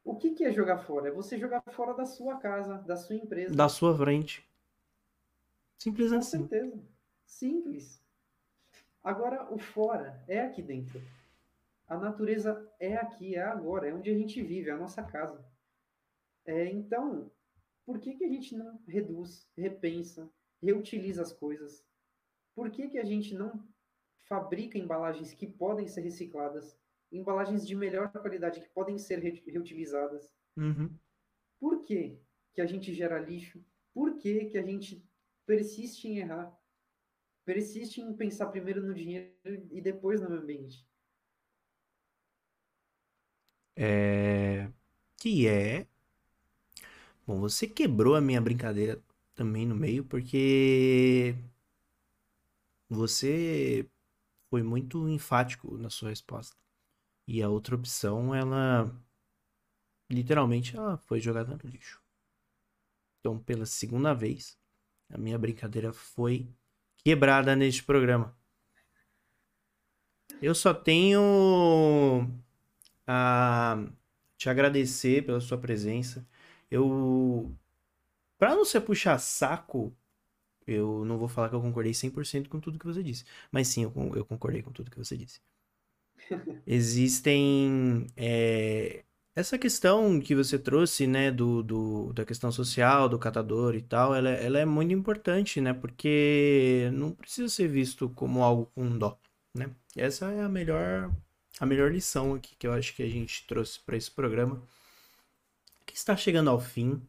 O que, que é jogar fora? É você jogar fora da sua casa, da sua empresa. Da sua frente. Simples Com assim. certeza. Simples. Agora, o fora é aqui dentro. A natureza é aqui, é agora, é onde a gente vive, é a nossa casa. É, então, por que, que a gente não reduz, repensa, reutiliza as coisas? Por que, que a gente não fabrica embalagens que podem ser recicladas, embalagens de melhor qualidade que podem ser re reutilizadas? Uhum. Por que, que a gente gera lixo? Por que, que a gente persiste em errar? Persiste em pensar primeiro no dinheiro e depois no meio ambiente? É... Que é... Bom, você quebrou a minha brincadeira também no meio, porque você foi muito enfático na sua resposta. E a outra opção, ela literalmente ela foi jogada no lixo. Então, pela segunda vez, a minha brincadeira foi quebrada neste programa. Eu só tenho a te agradecer pela sua presença. Eu para não ser puxar saco, eu não vou falar que eu concordei 100% com tudo que você disse, mas sim, eu, eu concordei com tudo que você disse. Existem é, essa questão que você trouxe, né, do, do, da questão social, do catador e tal, ela, ela é muito importante, né, porque não precisa ser visto como algo com dó, né? Essa é a melhor, a melhor lição aqui que eu acho que a gente trouxe para esse programa, que está chegando ao fim.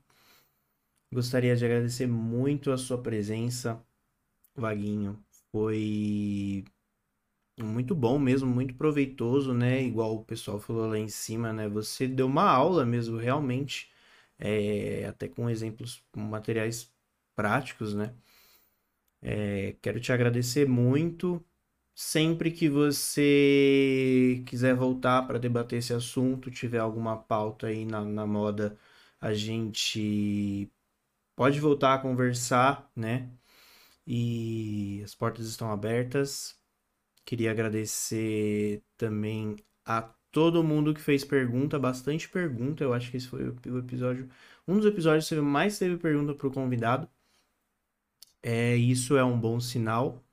Gostaria de agradecer muito a sua presença, Vaguinho. Foi muito bom mesmo, muito proveitoso, né? Igual o pessoal falou lá em cima, né? Você deu uma aula mesmo, realmente, é, até com exemplos, materiais práticos, né? É, quero te agradecer muito. Sempre que você quiser voltar para debater esse assunto, tiver alguma pauta aí na, na moda, a gente pode voltar a conversar, né? E as portas estão abertas. Queria agradecer também a todo mundo que fez pergunta, bastante pergunta. Eu acho que esse foi o episódio, um dos episódios que mais teve pergunta para o convidado. É, isso é um bom sinal.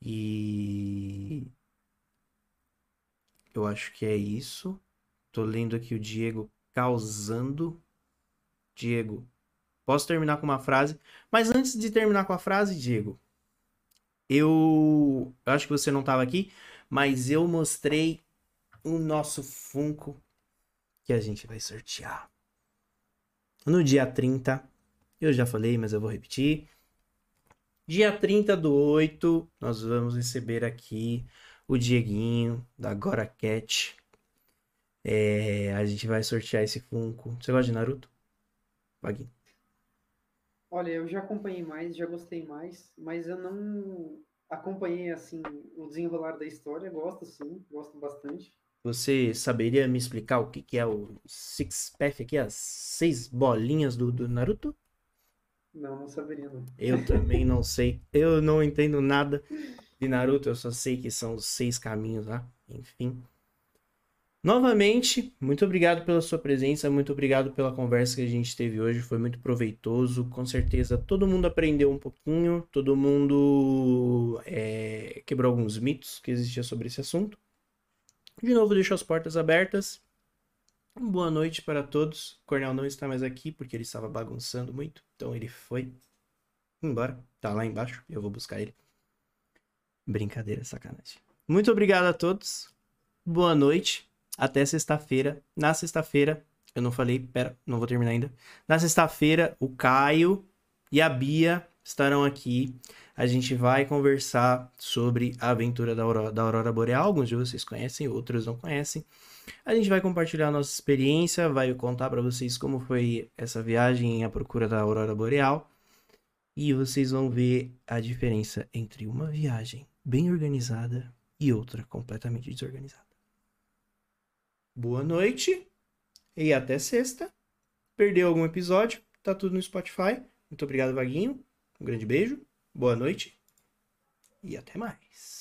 E eu acho que é isso. Tô lendo aqui o Diego causando. Diego, posso terminar com uma frase, mas antes de terminar com a frase, Diego, eu, eu acho que você não estava aqui, mas eu mostrei o nosso Funko que a gente vai sortear. No dia 30, eu já falei, mas eu vou repetir. Dia 30 do 8, nós vamos receber aqui o Dieguinho da Gora Cat. É, a gente vai sortear esse Funko. Você gosta de Naruto? Vaguinho. Olha, eu já acompanhei mais, já gostei mais, mas eu não acompanhei assim o desenrolar da história. Gosto sim, gosto bastante. Você saberia me explicar o que, que é o Six Path aqui, as seis bolinhas do, do Naruto? Não, não saberia não. Eu também não sei. Eu não entendo nada de Naruto, eu só sei que são os seis caminhos lá. Enfim. Novamente, muito obrigado pela sua presença, muito obrigado pela conversa que a gente teve hoje, foi muito proveitoso. Com certeza todo mundo aprendeu um pouquinho, todo mundo é, quebrou alguns mitos que existiam sobre esse assunto. De novo, deixo as portas abertas. Boa noite para todos. O Cornel não está mais aqui porque ele estava bagunçando muito. Então ele foi embora. Tá lá embaixo. Eu vou buscar ele. Brincadeira, sacanagem. Muito obrigado a todos. Boa noite. Até sexta-feira. Na sexta-feira, eu não falei, pera, não vou terminar ainda. Na sexta-feira, o Caio e a Bia estarão aqui. A gente vai conversar sobre a aventura da Aurora, da Aurora Boreal. Alguns de vocês conhecem, outros não conhecem. A gente vai compartilhar a nossa experiência, vai contar para vocês como foi essa viagem à procura da Aurora Boreal. E vocês vão ver a diferença entre uma viagem bem organizada e outra completamente desorganizada. Boa noite e até sexta. Perdeu algum episódio? Tá tudo no Spotify. Muito obrigado, Vaguinho. Um grande beijo, boa noite e até mais.